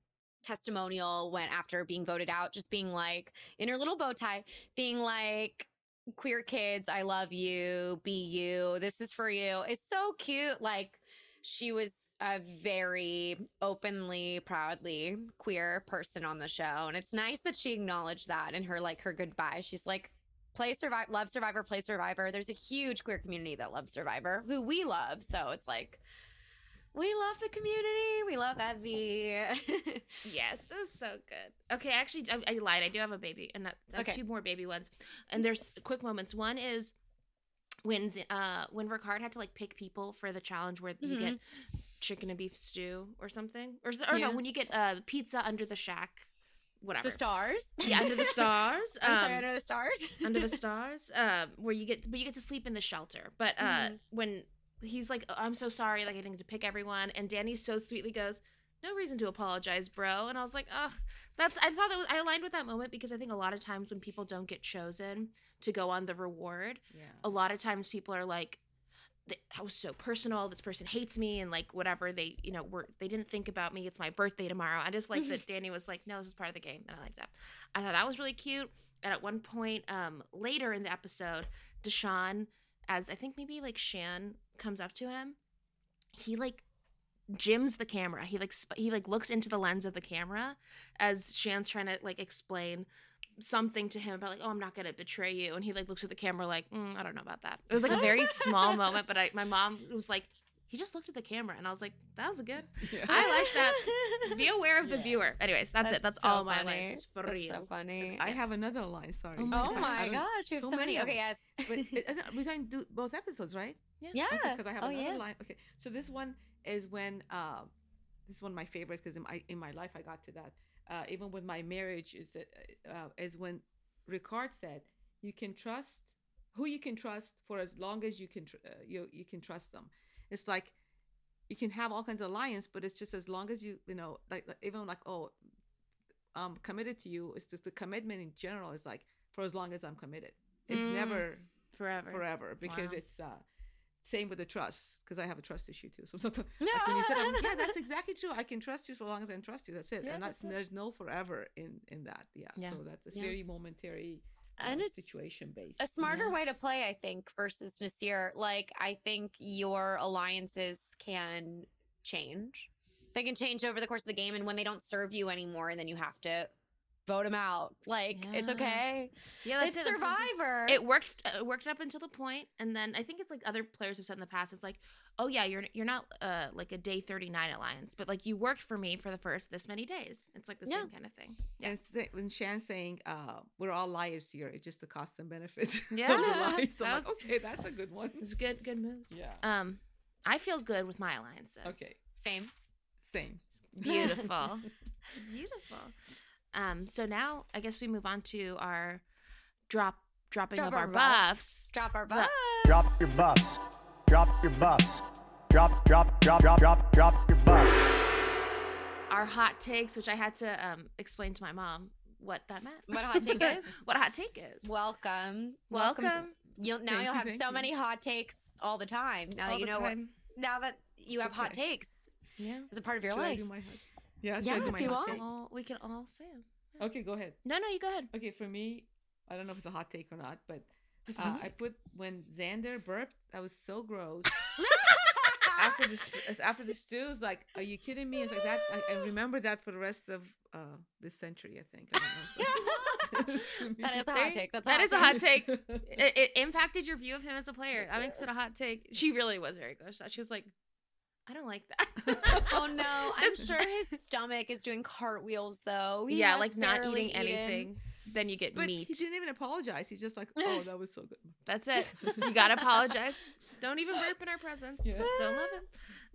testimonial when after being voted out, just being like in her little bow tie, being like queer kids, I love you, be you, this is for you. It's so cute. Like she was a very openly, proudly queer person on the show. And it's nice that she acknowledged that in her like her goodbye. She's like, play survive love survivor play survivor there's a huge queer community that loves survivor who we love so it's like we love the community we love evvie Yes, this is so good. Okay, actually, I, I lied. I do have a baby, and that, I Okay. two more baby ones. And there's quick moments. One is when uh when Ricard had to like pick people for the challenge where you get chicken and beef stew or something, or, or Yeah. no, when you get uh pizza under the shack, whatever. the stars yeah, under the stars. i'm sorry um, under the stars under the stars um where you get but you get to sleep in the shelter but uh Mhm. when he's like "Oh, i'm so sorry like i didn't get to pick everyone and danny so sweetly goes no reason to apologize bro and i was like oh that's i thought that was i aligned with that moment because i think a lot of times when people don't get chosen to go on the reward Yeah. a lot of times people are like that was so personal. This person hates me, and like whatever they, you know, were they didn't think about me. It's my birthday tomorrow. I just like that Danny was like, no, this is part of the game, and I like that. I thought that was really cute. And at one point, um, later in the episode, Deshawn, as I think maybe like Shan comes up to him, he like jims the camera. He like sp- he like looks into the lens of the camera as Shan's trying to like explain something to him about like, oh, I'm not gonna betray you, and he like looks at the camera like, mm, I don't know about that. It was like a very small moment, but I my mom was like, he just looked at the camera, and I was like, that was good. Yeah. I like that. Be aware of the Yeah. viewer. Anyways, that's, it. That's so all my funny. lines. It's for That's real. so funny. I have another line. Sorry. Oh my Oh my gosh, we have so so, many many. Okay, them. yes. But it, it- we're going to do both episodes, right? yeah. Yeah. because I have oh, another yeah. line. Okay, so this one is when uh, this is one of my favorites because in my in my life I got to that. Uh, even with my marriage is uh, is when Ricard said you can trust who you can trust for as long as you can tr- uh, you you can trust them. It's like you can have all kinds of alliance, but it's just as long as you you know like, like even like oh I'm committed to you. It's just the commitment in general is like for as long as I'm committed. It's Mm. never Forever. forever because Wow. it's uh same with the trust because I have a trust issue too. So, so like when you said, um, yeah, that's exactly true. I can trust you so long as I can trust you. That's it. Yeah, and that's, that's it. there's no forever in in that. Yeah. Yeah. So that's it's Yeah. very momentary And uh, it's situation based. a smarter Yeah. way to play, I think, versus Naseer. Like, I think your alliances can change. They can change over the course of the game, and when they don't serve you anymore, then you have to vote them out. Like, it's okay. Yeah, that's it's it. That's just- Survivor. it worked uh, it worked up until the point and then i think it's like other players have said in the past it's like oh yeah you're you're not uh like a day 39 alliance but like you worked for me for the first this many days it's like the Yeah. same kind of thing yeah And say, when Shan's saying, uh, we're all liars here, it's just the cost and benefits. of the Yeah. lies. So I'm That like, okay, that's a good one. it's good good moves Yeah. um i feel good with my alliances Okay. Same. Same. beautiful beautiful um so now i guess we move on to our drop dropping Drop of our our buffs. buffs Drop our buffs. Drop your buffs. Drop your buffs. Drop, drop, drop, drop, drop, drop your buffs. our hot takes which i had to um explain to my mom what that meant What a hot take is? what a hot take is Welcome. welcome You'll now Thank you'll have thank so you. many hot takes all the time. Now that all you the know what, time. now that you have hot takes yeah as a part of your Should I life. Do my hot? Yeah, Yeah, if you want. all, we can all say them. Okay, go ahead. No, no, you go ahead. Okay, for me, I don't know if it's a hot take or not, but uh, I put when Xander burped, that was so gross. after the after the stew, it's like, are you kidding me? It's like that. I, I remember that for the rest of uh, this century. I think. I don't know. So- that is a hot take. That's that a is a hot hot take. It, it impacted your view of him as a player. That makes it a hot take. She really was very gross. She was like, I don't like that. Oh no, I'm sure his stomach is doing cartwheels though. He yeah, like not eating eaten. anything. Then you get But meat. he didn't even apologize. He's just like, oh, that was so good. That's it. You gotta apologize. Don't even burp in our presence. Yeah. Don't love him.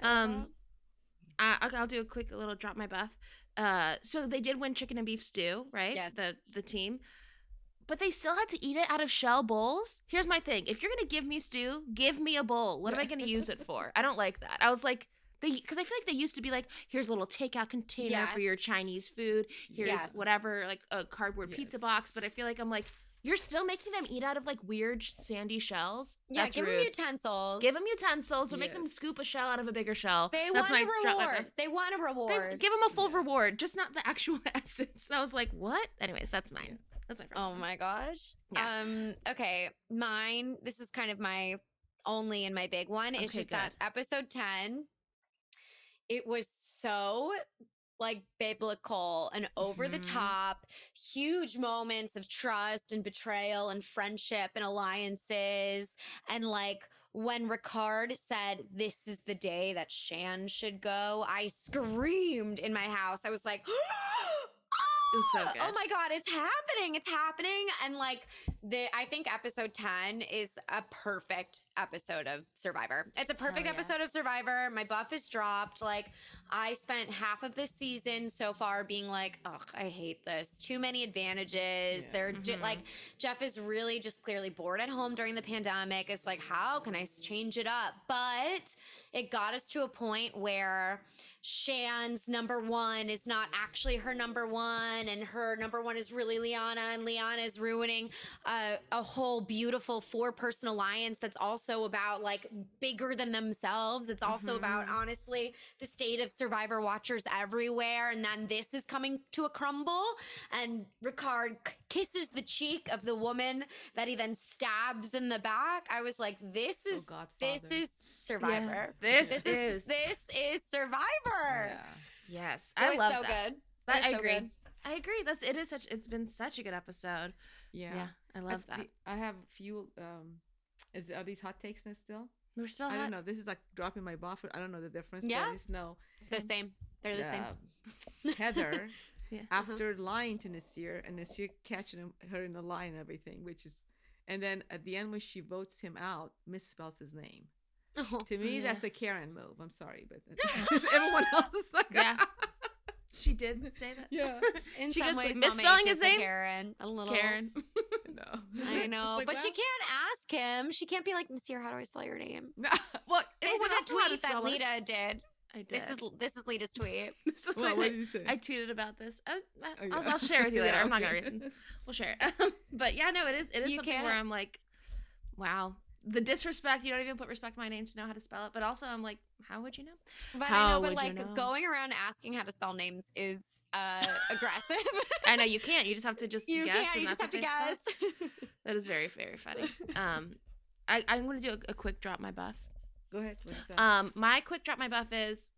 Um, I I'll do a quick little drop my buff. Uh, so they did win chicken and beef stew, right? Yes. The the team, but they still had to eat it out of shell bowls. Here's my thing: if you're gonna give me stew, give me a bowl. What am I gonna use it for? I don't like that. I was like. They, because I feel like they used to be like, here's a little takeout container for your Chinese food. Here's Yes. whatever, like a cardboard pizza box. But I feel like I'm like, you're still making them eat out of like weird sandy shells. Yeah, That's give rude. him utensils. Give them utensils or make them scoop a shell out of a bigger shell. they That's want a my my reward. They want a They- reward. give them a full Yeah. reward, just not the actual essence. I was like, what? Anyways, that's mine. That's my first. Oh one. my gosh. Yeah. Um. Okay. Mine. This is kind of my only and my big one. It's Okay, just that episode ten. It was so like biblical and over the Mhm. top, huge moments of trust and betrayal and friendship and alliances. And like when Ricard said, This is the day that Shan should go, I screamed in my house. I was like, was so "Ah! good. Oh my god, it's happening. It's happening. And like the I think episode 10 is a perfect episode of Survivor. It's a perfect yeah. episode of Survivor. My buff is dropped. Like I spent half of this season so far being like, "Ugh, I hate this. Too many advantages." Yeah. They're Mhm. like Jeff is really just clearly bored at home during the pandemic. It's like, how can I change it up? But it got us to a point where Shan's number one is not actually her number one, and her number one is really Liana, and Liana is ruining a, a whole beautiful four person alliance that's also about like bigger than themselves. It's also about mm-hmm. honestly the state of survivor watchers everywhere, and then this is coming to a crumble. And Ricard k- kisses the cheek of the woman that he then stabs in the back. I was like, this oh, is this is Survivor. This This is- is this is Survivor. Yeah. Yes, It I was love so that. good. That- was I so agree. good. I agree. That's it is such. It's been such a good episode. Yeah. Yeah, I love I, that. the- I have a few. Um, is are these hot takes now still? We're still. I hot. don't know. This is like dropping my buffer. I don't know the difference. But Yeah. I just know The same. They're the same. um, Heather, Yeah. after lying to Naseer and Naseer catching him, her in a lie and everything, which is, and then at the end when she votes him out, misspells his name. To me, Yeah. that's a Karen move. I'm sorry, but everyone else is like, Yeah. She did say that. Yeah. In She some goes, ways, misspelling his is a name? Karen, a little Karen. no. I know, like but she can't ask him. She can't be like, Naseer, how do I spell your name? No. Well, This is a tweet that it. Lida did. I did. This is this is Lida's tweet. This What, like- what did you say? I tweeted about this. I was, I, Oh, I'll. I'll share with you later. Yeah, I'm not gonna read it. We'll share it. but yeah, no, it is. It is You something where can't. I'm like, wow, the disrespect. You don't even put respect to my name to know how to spell it. But also, I'm like, how would you know? But I know, but would you like know? going around asking how to spell names is uh aggressive. I know you can't. You just have to just you guess. can't. You just have to what they- guess. That is very, very funny. Um, I, I'm going to do a, a quick drop my buff. Go ahead. What is that? Um, my quick drop my buff is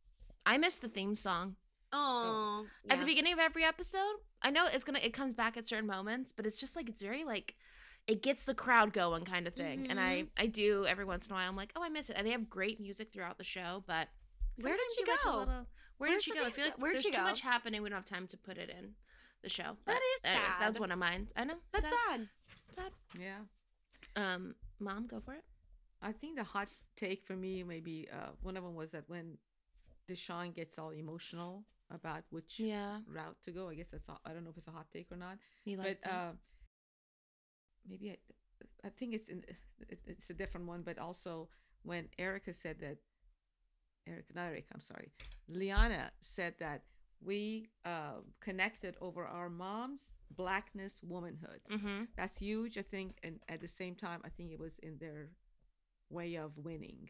I miss the theme song Oh, at the beginning of every episode. I know it's gonna it comes back at certain moments, but it's just like it's very like it gets the crowd going kind of thing. And I Mm-hmm. I do every once in a while. I'm like, oh, I miss it. And they have great music throughout the show, but Where did sometimes she you like go? little- where Where's did she go? I feel like Where'd there's she too much happening. We don't have time to put it in the show. That But is anyways, sad. That's one of mine. I know. That's sad. sad. sad. yeah. Um, mom, go for it. I think the hot take for me, maybe uh, one of them was that when Deshawn gets all emotional about which Yeah, route to go. I guess that's all, I don't know if it's a hot take or not, you like but that. uh, maybe I, I think it's in it's a different one. But also when Erika said that, Erika, not Erika, I'm sorry, Liana said that we uh, connected over our mom's blackness, womanhood. mm-hmm. That's huge, I think. And at the same time, I think it was in their way of winning.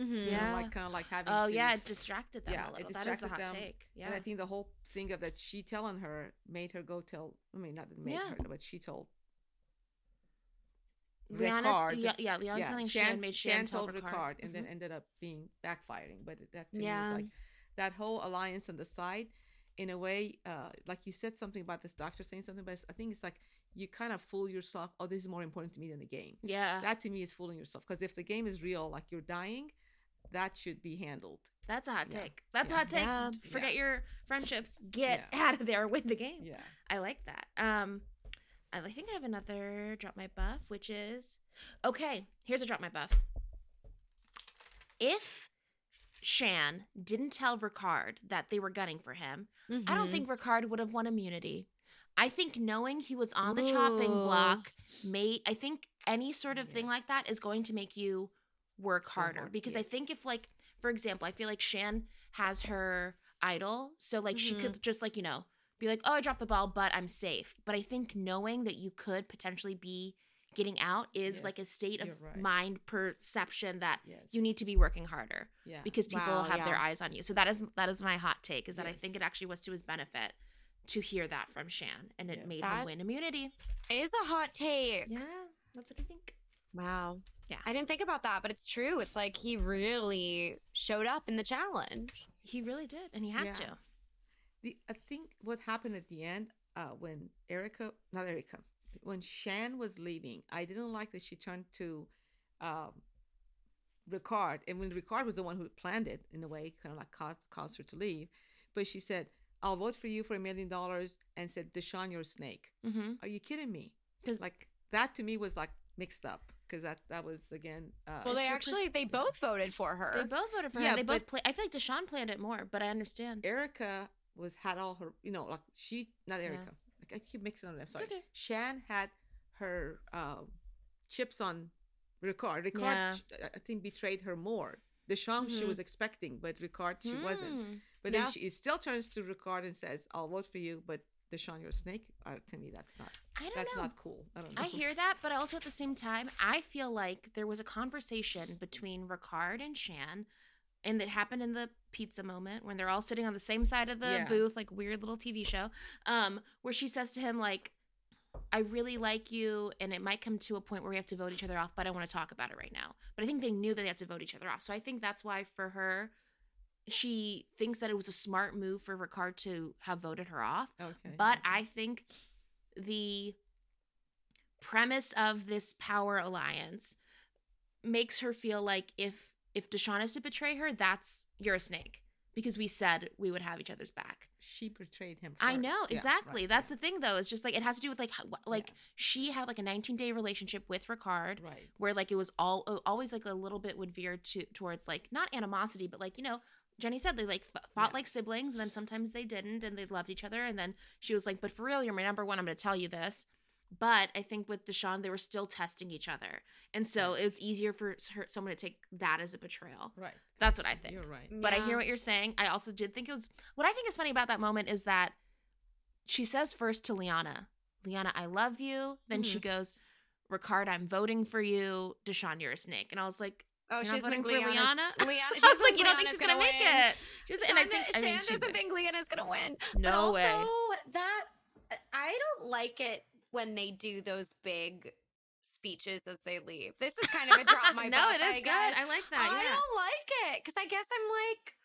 Mm-hmm. You know, Yeah. like kind of like having. Oh to- yeah, it distracted them Yeah, a it little. That is the distracted hot them, take. Yeah. And I think the whole thing of that she telling her made her go tell. I mean, not made Yeah. her, but she told. Liana, Ricard. yeah, yeah, Leon telling Shan, made Shan, tell told Ricard, Ricard, and then Mhm. ended up being backfiring. But that to me was like that whole alliance on the side. In a way, uh, like you said something about this doctor saying something, but I think it's like you kind of fool yourself. Oh, this is more important to me than the game. yeah, That to me is fooling yourself. Because if the game is real, like you're dying, that should be handled. that's a hot Yeah. take. That's Yeah. a hot take. Yeah. Forget your friendships. Get Yeah. out of there. Win the game. Yeah. I like that. Um, I think I have another drop my buff, which is okay. Here's a drop my buff. If Shan didn't tell Ricard that they were gunning for him, I Mm-hmm. don't think Ricard would have won immunity. I think knowing he was on the chopping block made I think any sort of thing like that is going to make you work harder hard, because I think if like for example, I feel like Shan has her idol, so like she Mhm. could just like, you know, be like, "Oh, I dropped the ball, but I'm safe." But I think knowing that you could potentially be getting out is like a state of right. mind perception that Yes. you need to be working harder Yeah. because people Wow, have their eyes on you. So that is that is my hot take is that I think it actually was to his benefit to hear that from Shan and it Yes. made him win immunity. It is a hot take. Yeah, that's what I think. Wow. Yeah. I didn't think about that, but it's true. It's like he really showed up in the challenge. He really did, and he had Yeah. to. The I think what happened at the end, uh, when Erika, not Erika, when Shan was leaving, I didn't like that she turned to um, Ricard, and when Ricard was the one who planned it in a way, kind of like caused, caused her to leave, but she said, "I'll vote for you for a million dollars," and said, "Deshawn, you're a snake." Mm-hmm. Are you kidding me? Because Like that to me was like mixed up because that that was again. Uh, Well, they actually pers- they both voted for her. they both voted for her. Yeah, him. They both but- play. I feel like Deshawn planned it more, but I understand. Erika was had all her, you know, like she not Yeah. Erika. Like I keep mixing them. Up. Sorry. okay. Shan had her um, chips on Ricard. Ricard, Yeah. I think, betrayed her more The Deshawn she Mhm. was expecting, but Ricard she wasn't. Hmm. But then Yeah. she still turns to Ricard and says, "I'll vote for you, but Deshawn, you're a snake." Uh, to me, that's not I don't that's know. not cool. I don't know. I hear that, but also at the same time, I feel like there was a conversation between Ricard and Shan, and it happened in the pizza moment when they're all sitting on the same side of the Yeah. booth, like weird little TV show, um, where she says to him like, "I really like you, and it might come to a point where we have to vote each other off, but I want to talk about it right now." But I think they knew that they had to vote each other off, so I think that's why for her. She thinks that it was a smart move for Ricard to have voted her off. Okay. But I think the premise of this power alliance makes her feel like if if Deshawn is to betray her, that's you're a snake because we said we would have each other's back. she betrayed him. I know first. Yeah, exactly. right, That's right, the thing, though. It's just like it has to do with like like she had like a 19 day relationship with Ricard, right. where like it was all uh, always like a little bit would veer to towards like not animosity, but like you know. Jenny said they like fought Yeah. like siblings, and then sometimes they didn't, and they loved each other. And then she was like, "But for real, you're my number one. I'm going to tell you this." But I think with Deshawn, they were still testing each other, and so Right. it's easier for her, someone to take that as a betrayal. Right. That's what I think. You're right. But I hear what you're saying. I also did think it was what I think is funny about that moment is that she says first to Liana, Liana, I love you. Then Mm-hmm. she goes, Ricard, I'm voting for you. Deshawn, you're a snake. And I was like, Oh, she's voting for for Liana? Liana. I was like, you don't think she's gonna, make it? She was, and I think, I mean, Shan doesn't did. think Liana's gonna win. No but also, way. That I don't like it when they do those big speeches as they leave. This is kind of a drop my no, it is I good. guess. I like that. Oh, I yeah. don't like it because I guess I'm like,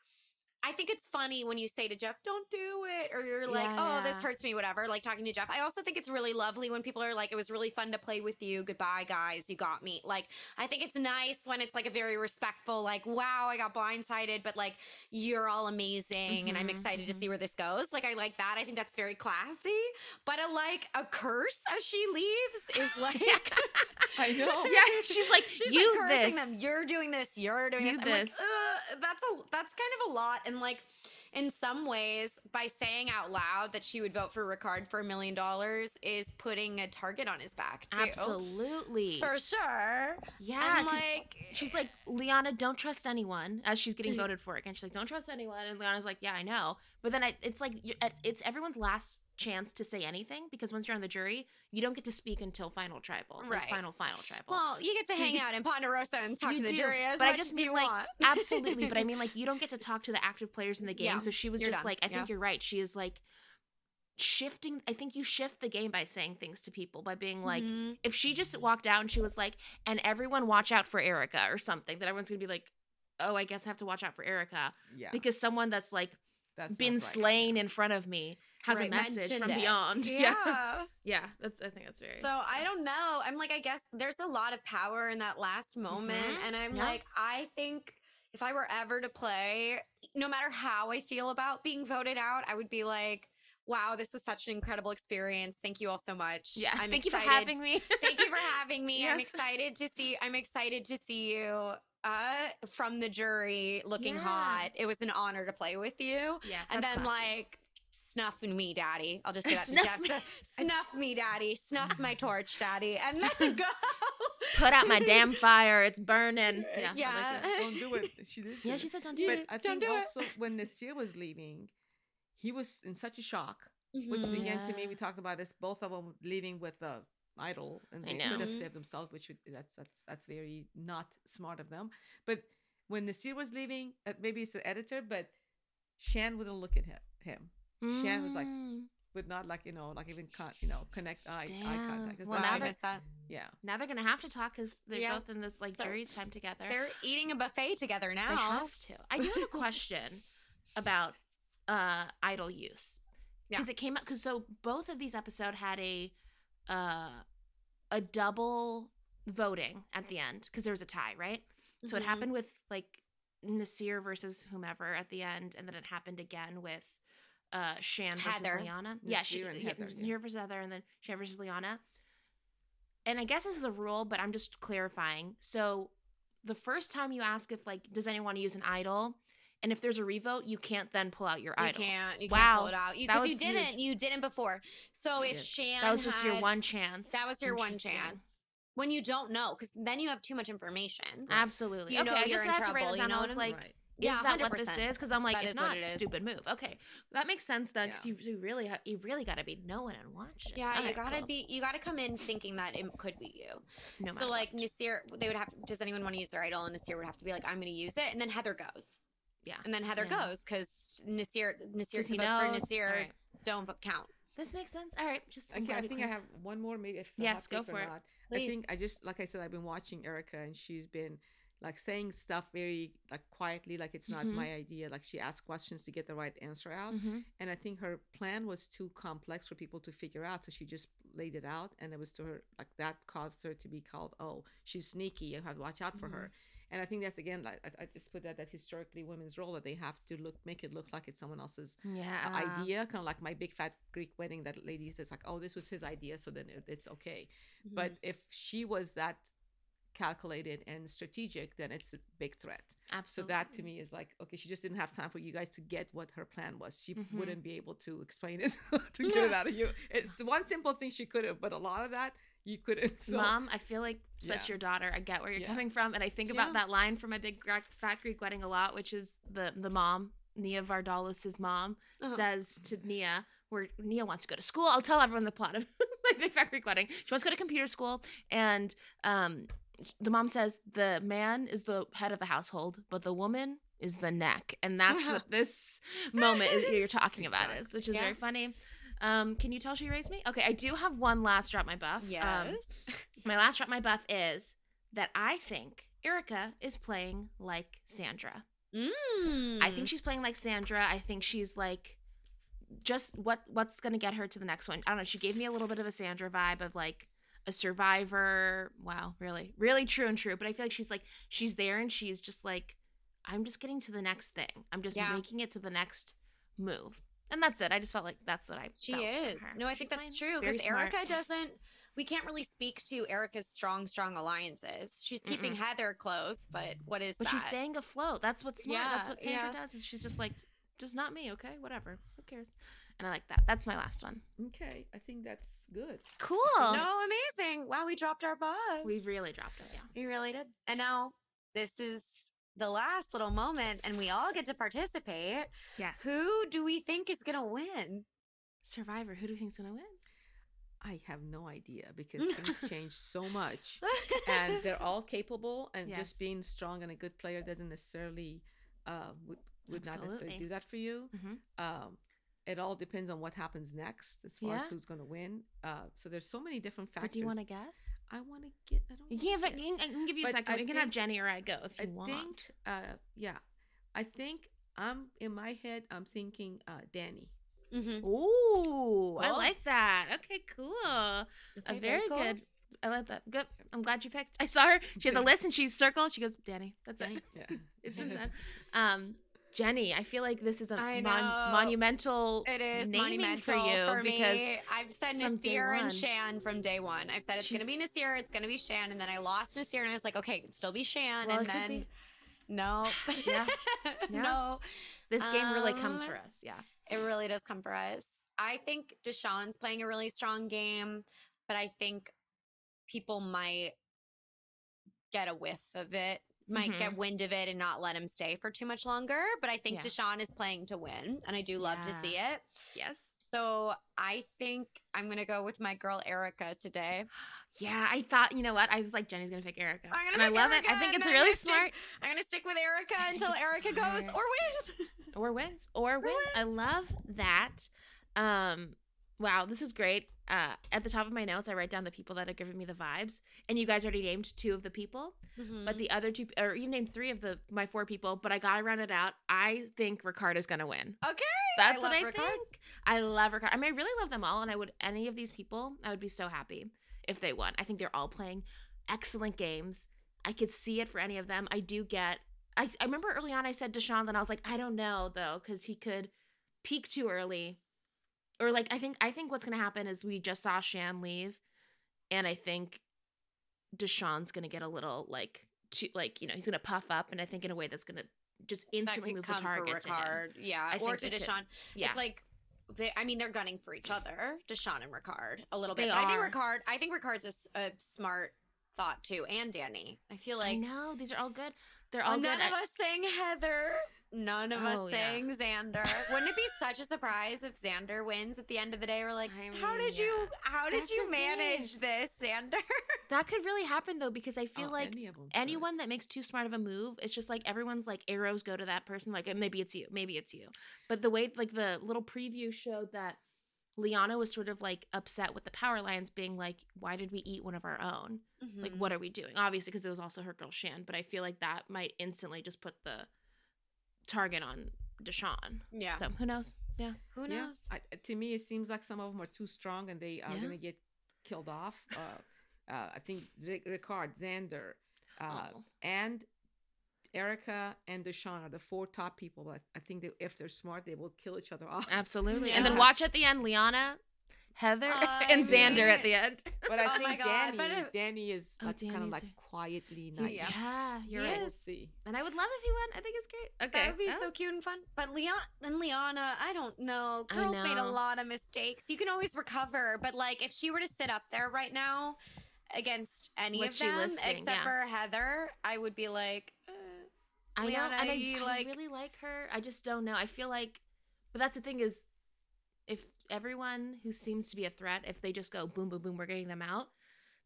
I think it's funny when you say to Jeff, "Don't do it," or you're like, Yeah, "Oh, this hurts me," whatever. Like talking to Jeff. I also think it's really lovely when people are like, "It was really fun to play with you. Goodbye, guys. You got me." Like, I think it's nice when it's like a very respectful, like, "Wow, I got blindsided," but like, "You're all amazing," and I'm Mhm, excited to mhm. see where this goes. Like, I like that. I think that's very classy. But a like a curse as she leaves is like. I know. Yeah, she's like, She's you like cursing this. them. You're doing this. You're doing You this. I'm like, That's a that's kind of a lot. And like, in some ways, by saying out loud that she would vote for Ricard for a million dollars is putting a target on his back too. Absolutely. For sure. yeah. and like, She's like, Liana, don't trust anyone as she's getting Mm. voted for again. She's like, don't trust anyone. And Liana's like, yeah, I know. But then I, it's like, it's everyone's last chance to say anything because once you're on the jury, you don't get to speak until final tribal. like, Right. final, final tribal. well, you get to So hang get to- out in Ponderosa and talk to the do, jury as but I just as mean, you like, want. Absolutely. But I mean, like, you don't get to talk to the active players in the game. Yeah, So she was just done. like, I think you're right. She is like shifting. I think you shift the game by saying things to people, by being like, Mhm. if she just walked out and she was like, and everyone watch out for Erika or something, that everyone's gonna be like, oh, I guess I have to watch out for Erika Yeah. because someone that's like that's not been right. slain in front of me has Right, a message from it. beyond. yeah. yeah, that's. I think that's very. So I don't know. I'm like, I guess there's a lot of power in that last moment. Mhm. And I'm Yeah. like, I think if I were ever to play, no matter how I feel about being voted out, I would be like, wow, this was such an incredible experience. Thank you all so much. yeah, I'm thank excited. you for having me. Thank you for having me. I'm excited to see I'm excited to see you uh from the jury looking Yeah. hot. It was an honor to play with you yes, and that's then classy. like snuffing me daddy i'll just say that to Snuff jeff me. Snuff- snuff me daddy snuff my torch daddy and then go put out my damn fire. It's burning. Yeah, Yeah. all that. Don't do it. She did. Yeah, do she said don't do But it. But I Don't think do it. also when Naseer was leaving, he was in such a shock. Which Mhm. again, to me, we talked about this. Both of them leaving with a idol, and they could have saved themselves, which would, that's that's that's very not smart of them. But when Naseer was leaving, uh, maybe it's the editor, but Shan wouldn't look at him. him. Shan was like, Mm. would not like you know, like even con- you know, connect eye, eye contact. It's Well, like- now I they're- missed that. yeah, Now they're gonna have to talk because they're Yeah. both in this like So, jury time together. they're eating a buffet together now They have to. I do have a question about uh idol use Yeah. because it came up because so both of these episode had a uh a double voting at the end because there was a tie, right? So it Mhm. happened with like Naseer versus whomever at the end, and then it happened again with uh Shan versus Heather. Liana. yeah, she Naseer and yeah, Heather, yeah. Naseer versus Heather, and then Shan versus Liana. And I guess this is a rule, but I'm just clarifying. So the first time you ask if like does anyone want to use an idol, and if there's a revote, you can't then pull out your idol. You idol. can't. You Wow. can't pull it out. You, That 'cause you didn't. huge. You didn't before. So if Yes. Shan That was just your one chance. That was your one chance. when you don't know, because then you have too much information. Absolutely. You okay, know I you're just in had to write trouble, it you know I what was I mean? like, Right. Yeah, is that what this is? Because I'm like, That if not, it is. stupid move. Okay, that makes sense then. Because Yeah. you, you really, ha- you really got to be knowing and watching. Yeah, you gotta cool. be. You gotta come in thinking that it could be you. No so like what. Naseer, they would have. Does anyone want to use their idol? And Naseer would have to be like, I'm gonna use it, and then Heather goes, yeah. and then Heather Yeah. goes because Naseer, Naseer Because he votes for knows. Naseer. All right. Don't vote count. This makes sense. All right, just I'm Okay, I glad we think I have one more, maybe if it's a Yes, go for it. not. I think I just like I said, I've been watching Erika, and she's been like saying stuff very like quietly, like it's not Mhm. my idea. Like she asked questions to get the right answer out, Mhm. and I think her plan was too complex for people to figure out, so she just laid it out, and it was to her like that caused her to be called, oh, she's sneaky. You have to watch out for her. And I think that's again, like I, I just put that that historically women's role that they have to look, make it look like it's someone else's Yeah. idea, kind of like my big fat Greek wedding that lady says like, oh, this was his idea, so then it, it's okay. But Mm-hmm. if she was that calculated and strategic, then it's a big threat. Absolutely. So that to me is like, okay, she just didn't have time for you guys to get what her plan was. She Mhm. wouldn't be able to explain it to get it out of you. It's one simple thing she could have, but a lot of that you couldn't. So, Mom, I feel like such Yeah. your daughter. I get where you're Yeah. coming from, and I think about Yeah. that line from my big fat Greek wedding a lot, which is the the mom, Nia Vardalos' mom, Uh-huh. says to Nia, where Nia wants to go to school. I'll tell everyone the plot of my big fat Greek wedding. She wants to go to computer school, and um, the mom says the man is the head of the household, but the woman is the neck, and that's what this moment is you're talking about is, which is Yeah. very funny. Um, can you tell she raised me? Okay, I do have one last drop my buff. Um, Yes. my last drop my buff is that I think Erika is playing like Sandra. Mm. I think she's playing like Sandra. I think she's like just what what's gonna get her to the next one. I don't know. She gave me a little bit of a Sandra vibe of like a survivor. Wow, really, really true and true. But I feel like she's like she's there and she's just like I'm just getting to the next thing. I'm just Yeah. making it to the next move. And that's it. I just felt like that's what I She is. No, I She's think that's true because. Erika doesn't. We can't really speak to Erika's strong, strong alliances. She's keeping Heather close, but what is But that? she's staying afloat. That's what's smart. That's what Sandra yeah. does. Is she's just like, just not me, okay? Whatever. Who cares? And I like that. That's my last one. okay, I think that's good. Cool. No, amazing. Wow, we dropped our buff. We really dropped it. Yeah. We really did. And now this is the last little moment, and we all get to participate. Yes. Who do we think is gonna win? Survivor. Who do you think's gonna win? I have no idea because things change so much. and they're all capable and Yes. just being strong and a good player doesn't necessarily uh, would, would not necessarily do that for you Mhm. um, it all depends on what happens next as far as who's going to win uh, so there's so many different factors But do you want to guess? i want to get i don't You can, give guess. you can, I can give you a second. I you can have Jenny or I go if you i want. think uh, yeah i think i'm in my head i'm thinking uh, danny mm-hmm. Ooh, I like that. Okay, cool. a Okay, very very cool. good. I like that. Good. I'm glad you picked. I saw her. She has a list and she's circled. She goes, Danny. That's Danny. it. yeah It's been said. Um, Jenny, I feel like this is a mon- monumental It is naming monumental for you for because me. I've said Naseer and Shan from day one. I've said it's She's- gonna be Naseer, it's gonna be Shan, and then I lost Naseer, and I was like, okay, it can still be Shan, Well, and then be. no, Yeah. Yeah. no, this game really comes Um, for us. Yeah. it really does come for us. I think Deshawn's playing a really strong game, but I think people might get a whiff of it, might get wind of it and not let him stay for too much longer. But I think Mm-hmm. Yeah. Deshawn is playing to win, and I do love to see it. Yes. So I think I'm gonna go with my girl Erika today. Yeah, I thought, you know what? I was like, Jenny's going to pick Erika. I'm gonna and I love it. I think it's I'm really stick- smart. I'm gonna stick with Erika until Erika goes or wins. or wins or wins. I love that. Um wow, this is great. Uh at the top of my notes I write down the people that are giving me the vibes and you guys already named two of the people, Mm-hmm. but the other two or you named three of the my four people, but I got to round it out. I think Ricard is going to win. okay, That's love what I Ricard. think. I love Ricardo. I mean I really love them all and I would any of these people, I would be so happy if they won. I think they're all playing excellent games. I could see it for any of them. I do get I, I remember early on I said Deshawn, then I was like, I don't know though, because he could peak too early. Or like I think I think what's gonna happen is we just saw Shan leave, and I think Deshawn's gonna get a little like too like, you know, he's gonna puff up and I think in a way that's gonna just instantly move the target to him. Yeah, I or to it could. Yeah. It's like they, I mean, they're gunning for each other, Deshawn and Ricard, a little bit. I think Ricard. I think Ricard's a smart thought too, and Danny. I feel I like know these are all good. They're all none good. of I- us saying Heather. None of Oh, us yeah. Xander. Wouldn't it be such a surprise if Xander wins at the end of the day? We're like, I how mean, did you how did That's you the manage this, Xander? that could really happen though because I feel Oh, like any could. anyone that makes too smart of a move, it's just like everyone's like arrows go to that person. Like "Uh, maybe it's you, maybe it's you. But the way like the little preview showed that Liana was sort of like upset with the Power Lions being like, why did we eat one of our own? Like Mhm. what are we doing? Obviously because it was also her girl Shan, but I feel like that might instantly just put the target on Deshawn. Yeah. So who knows? Yeah. Who Yeah, knows? I, to me, it seems like some of them are too strong and they are Yeah. gonna get killed off. Uh, uh, I think Rick- Ricard, Xander, uh, Oh. and Erika and Deshawn are the four top people. But I think that if they're smart, they will kill each other off. Absolutely. And then watch at the end Liana, Heather, I and Xander mean- at the end. But I Oh think God, Danny, but if- Danny is Oh, like, kind of like a- quietly nice. Yeah, you're So right. We'll see. And I would love if he won. I think it's great. Okay. That would be so that's- cute and fun. But Leon and Liana, I don't know. I Girls made a lot of mistakes. You can always recover, but like if she were to sit up there right now against any What's of them listing? except Yeah. for Heather, I would be like, uh, I know, Liana, and I, you, I like- really like her. I just don't know. I feel like, but that's the thing is, if everyone who seems to be a threat, if they just go boom, boom, boom, we're getting them out,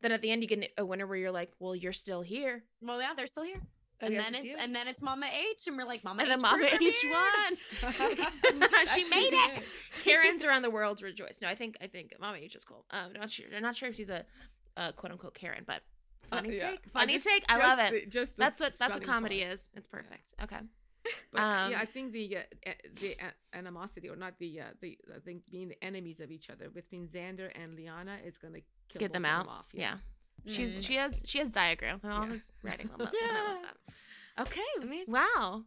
then at the end you get a winner where you're like, well, you're still here, well, yeah, they're still here. And then it's it's you. and then it's Mama H, and we're like, Mama and H, then Mama H persevered. won. she made it. Karens around the world rejoice. No, I think I think Mama H is cool. Um, not sure. I'm not sure if she's a, a quote unquote Karen, but Uh, funny yeah. take. Funny just- take. I love it. the- just That's what that's what comedy part. is. It's perfect. Okay. But uh, yeah, I Um, think the uh, the animosity, or not the uh, the I think being the enemies of each other between Xander and Liana is gonna kill Get them both of out. off. yeah. She's Mm. she has she has diagrams and all Yeah. his writing them up. so I love that. Okay. I mean- wow.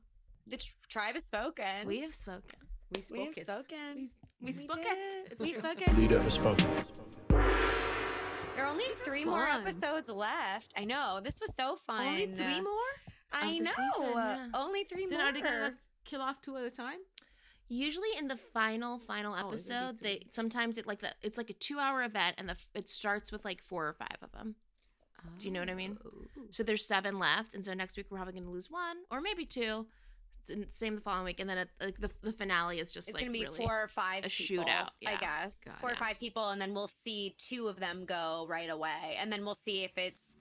The tr- tribe has spoken. We have spoken. we we spoke have it. spoken. We, we, spoke did. it. It's we true. spoke it. Leader has spoken. There are only This three more episodes left. I know. This was so fun. Only three more? I the know. season, yeah. Only three Then more. are they gonna kill off two at a time? Usually in the final final Oh, is it a big episode, they sometimes it like the it's like a two hour event and the it starts with like four or five of them. Do you know what I mean? Oh. So there's seven left, and so next week we're probably going to lose one or maybe two. Same the following week, and then it, like the the finale is just it's like gonna be really four or five a people, shootout, I guess Got four it. or five people, and then we'll see two of them go right away, and then we'll see if it's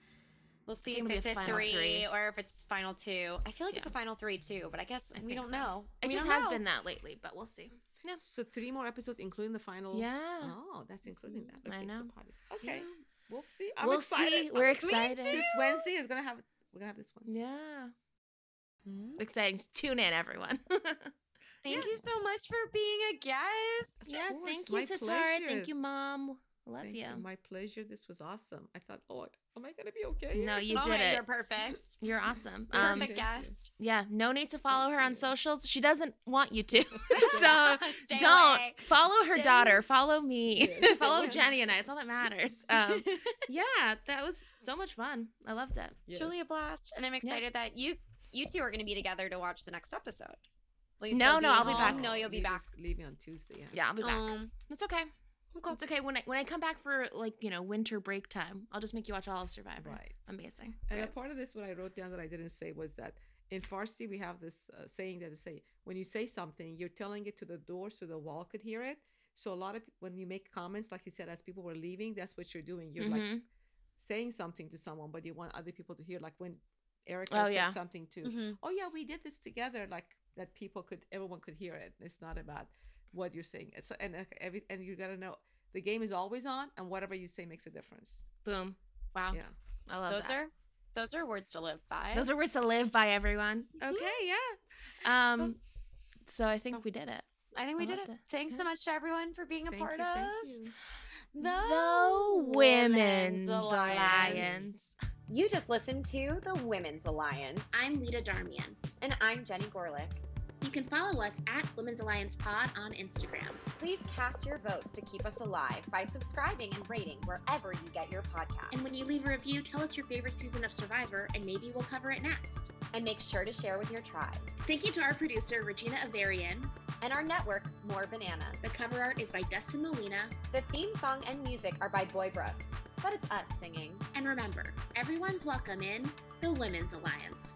we'll see think if it's a a three, three. or if it's final two. I feel like it's a final three too, but I guess I we don't so. know. It We just has know. been that lately, but we'll see. Yeah. So three more episodes, including the final. Yeah. Oh, that's including that. I Okay, so know. probably- Okay, Yeah. we'll see. I'm we'll excited. see. We're I'm- excited. This Wednesday is gonna have. We're gonna have this one. Yeah. Hmm. Exciting. Tune in, everyone. Thank you so much for being a guest. yeah. course, Thank you, my Setareh. pleasure. Thank you, Mom. Love Thank you. My pleasure. This was awesome. I thought, oh, am I gonna be okay? No, you oh, did it. You're perfect. You're awesome. You're Um, perfect guest. yeah. No need to follow her on you. socials. She doesn't want you to. so don't away. follow her Stay daughter. Follow me. Follow Jenny and I. It's all that matters. Um, yeah, that was so much fun. I loved it. Truly a blast, and I'm excited that you you two are going to be together to watch the next episode. No, no, I'll be back. No, you'll be Leave back. us- Leave me on Tuesday. Yeah. Yeah, I'll be back. Um, it's okay. Okay. It's okay. When I when I come back for like you know winter break time, I'll just make you watch all of Survivor. Right. Amazing. And a part of this, what I wrote down that I didn't say was that in Farsi we have this uh, saying that say when you say something, you're telling it to the door so the wall could hear it. So a lot of when you make comments, like you said, as people were leaving, that's what you're doing. You're like Mhm. saying something to someone, but you want other people to hear. Like when Erika Oh, said yeah. something to, Mhm. oh yeah, we did this together, like that people could, everyone could hear it. It's not about what you're saying. It's and uh, every and you gotta know the game is always on, and whatever you say makes a difference. Boom. Wow. Yeah. I love Those that. are those are words to live by. Those are words to live by, everyone. Okay, yeah. Um, so I think we did it. I think we I did it. loved it. Thanks so much to everyone for being a Thank part you, of thank you. The Women's Alliance. You just listened to the Women's Alliance. I'm Lida Darmian. And I'm Jenny Gorelick. You can follow us at Women's Alliance Pod on Instagram. Please cast your votes to keep us alive by subscribing and rating wherever you get your podcast. And when you leave a review, tell us your favorite season of Survivor, and maybe we'll cover it next. And make sure to share with your tribe. Thank you to our producer, Regina Averion. And our network, More Banana. The cover art is by Dustin Molina. The theme song and music are by Boy Brooks. but it's us singing. And remember, everyone's welcome in the Women's Alliance.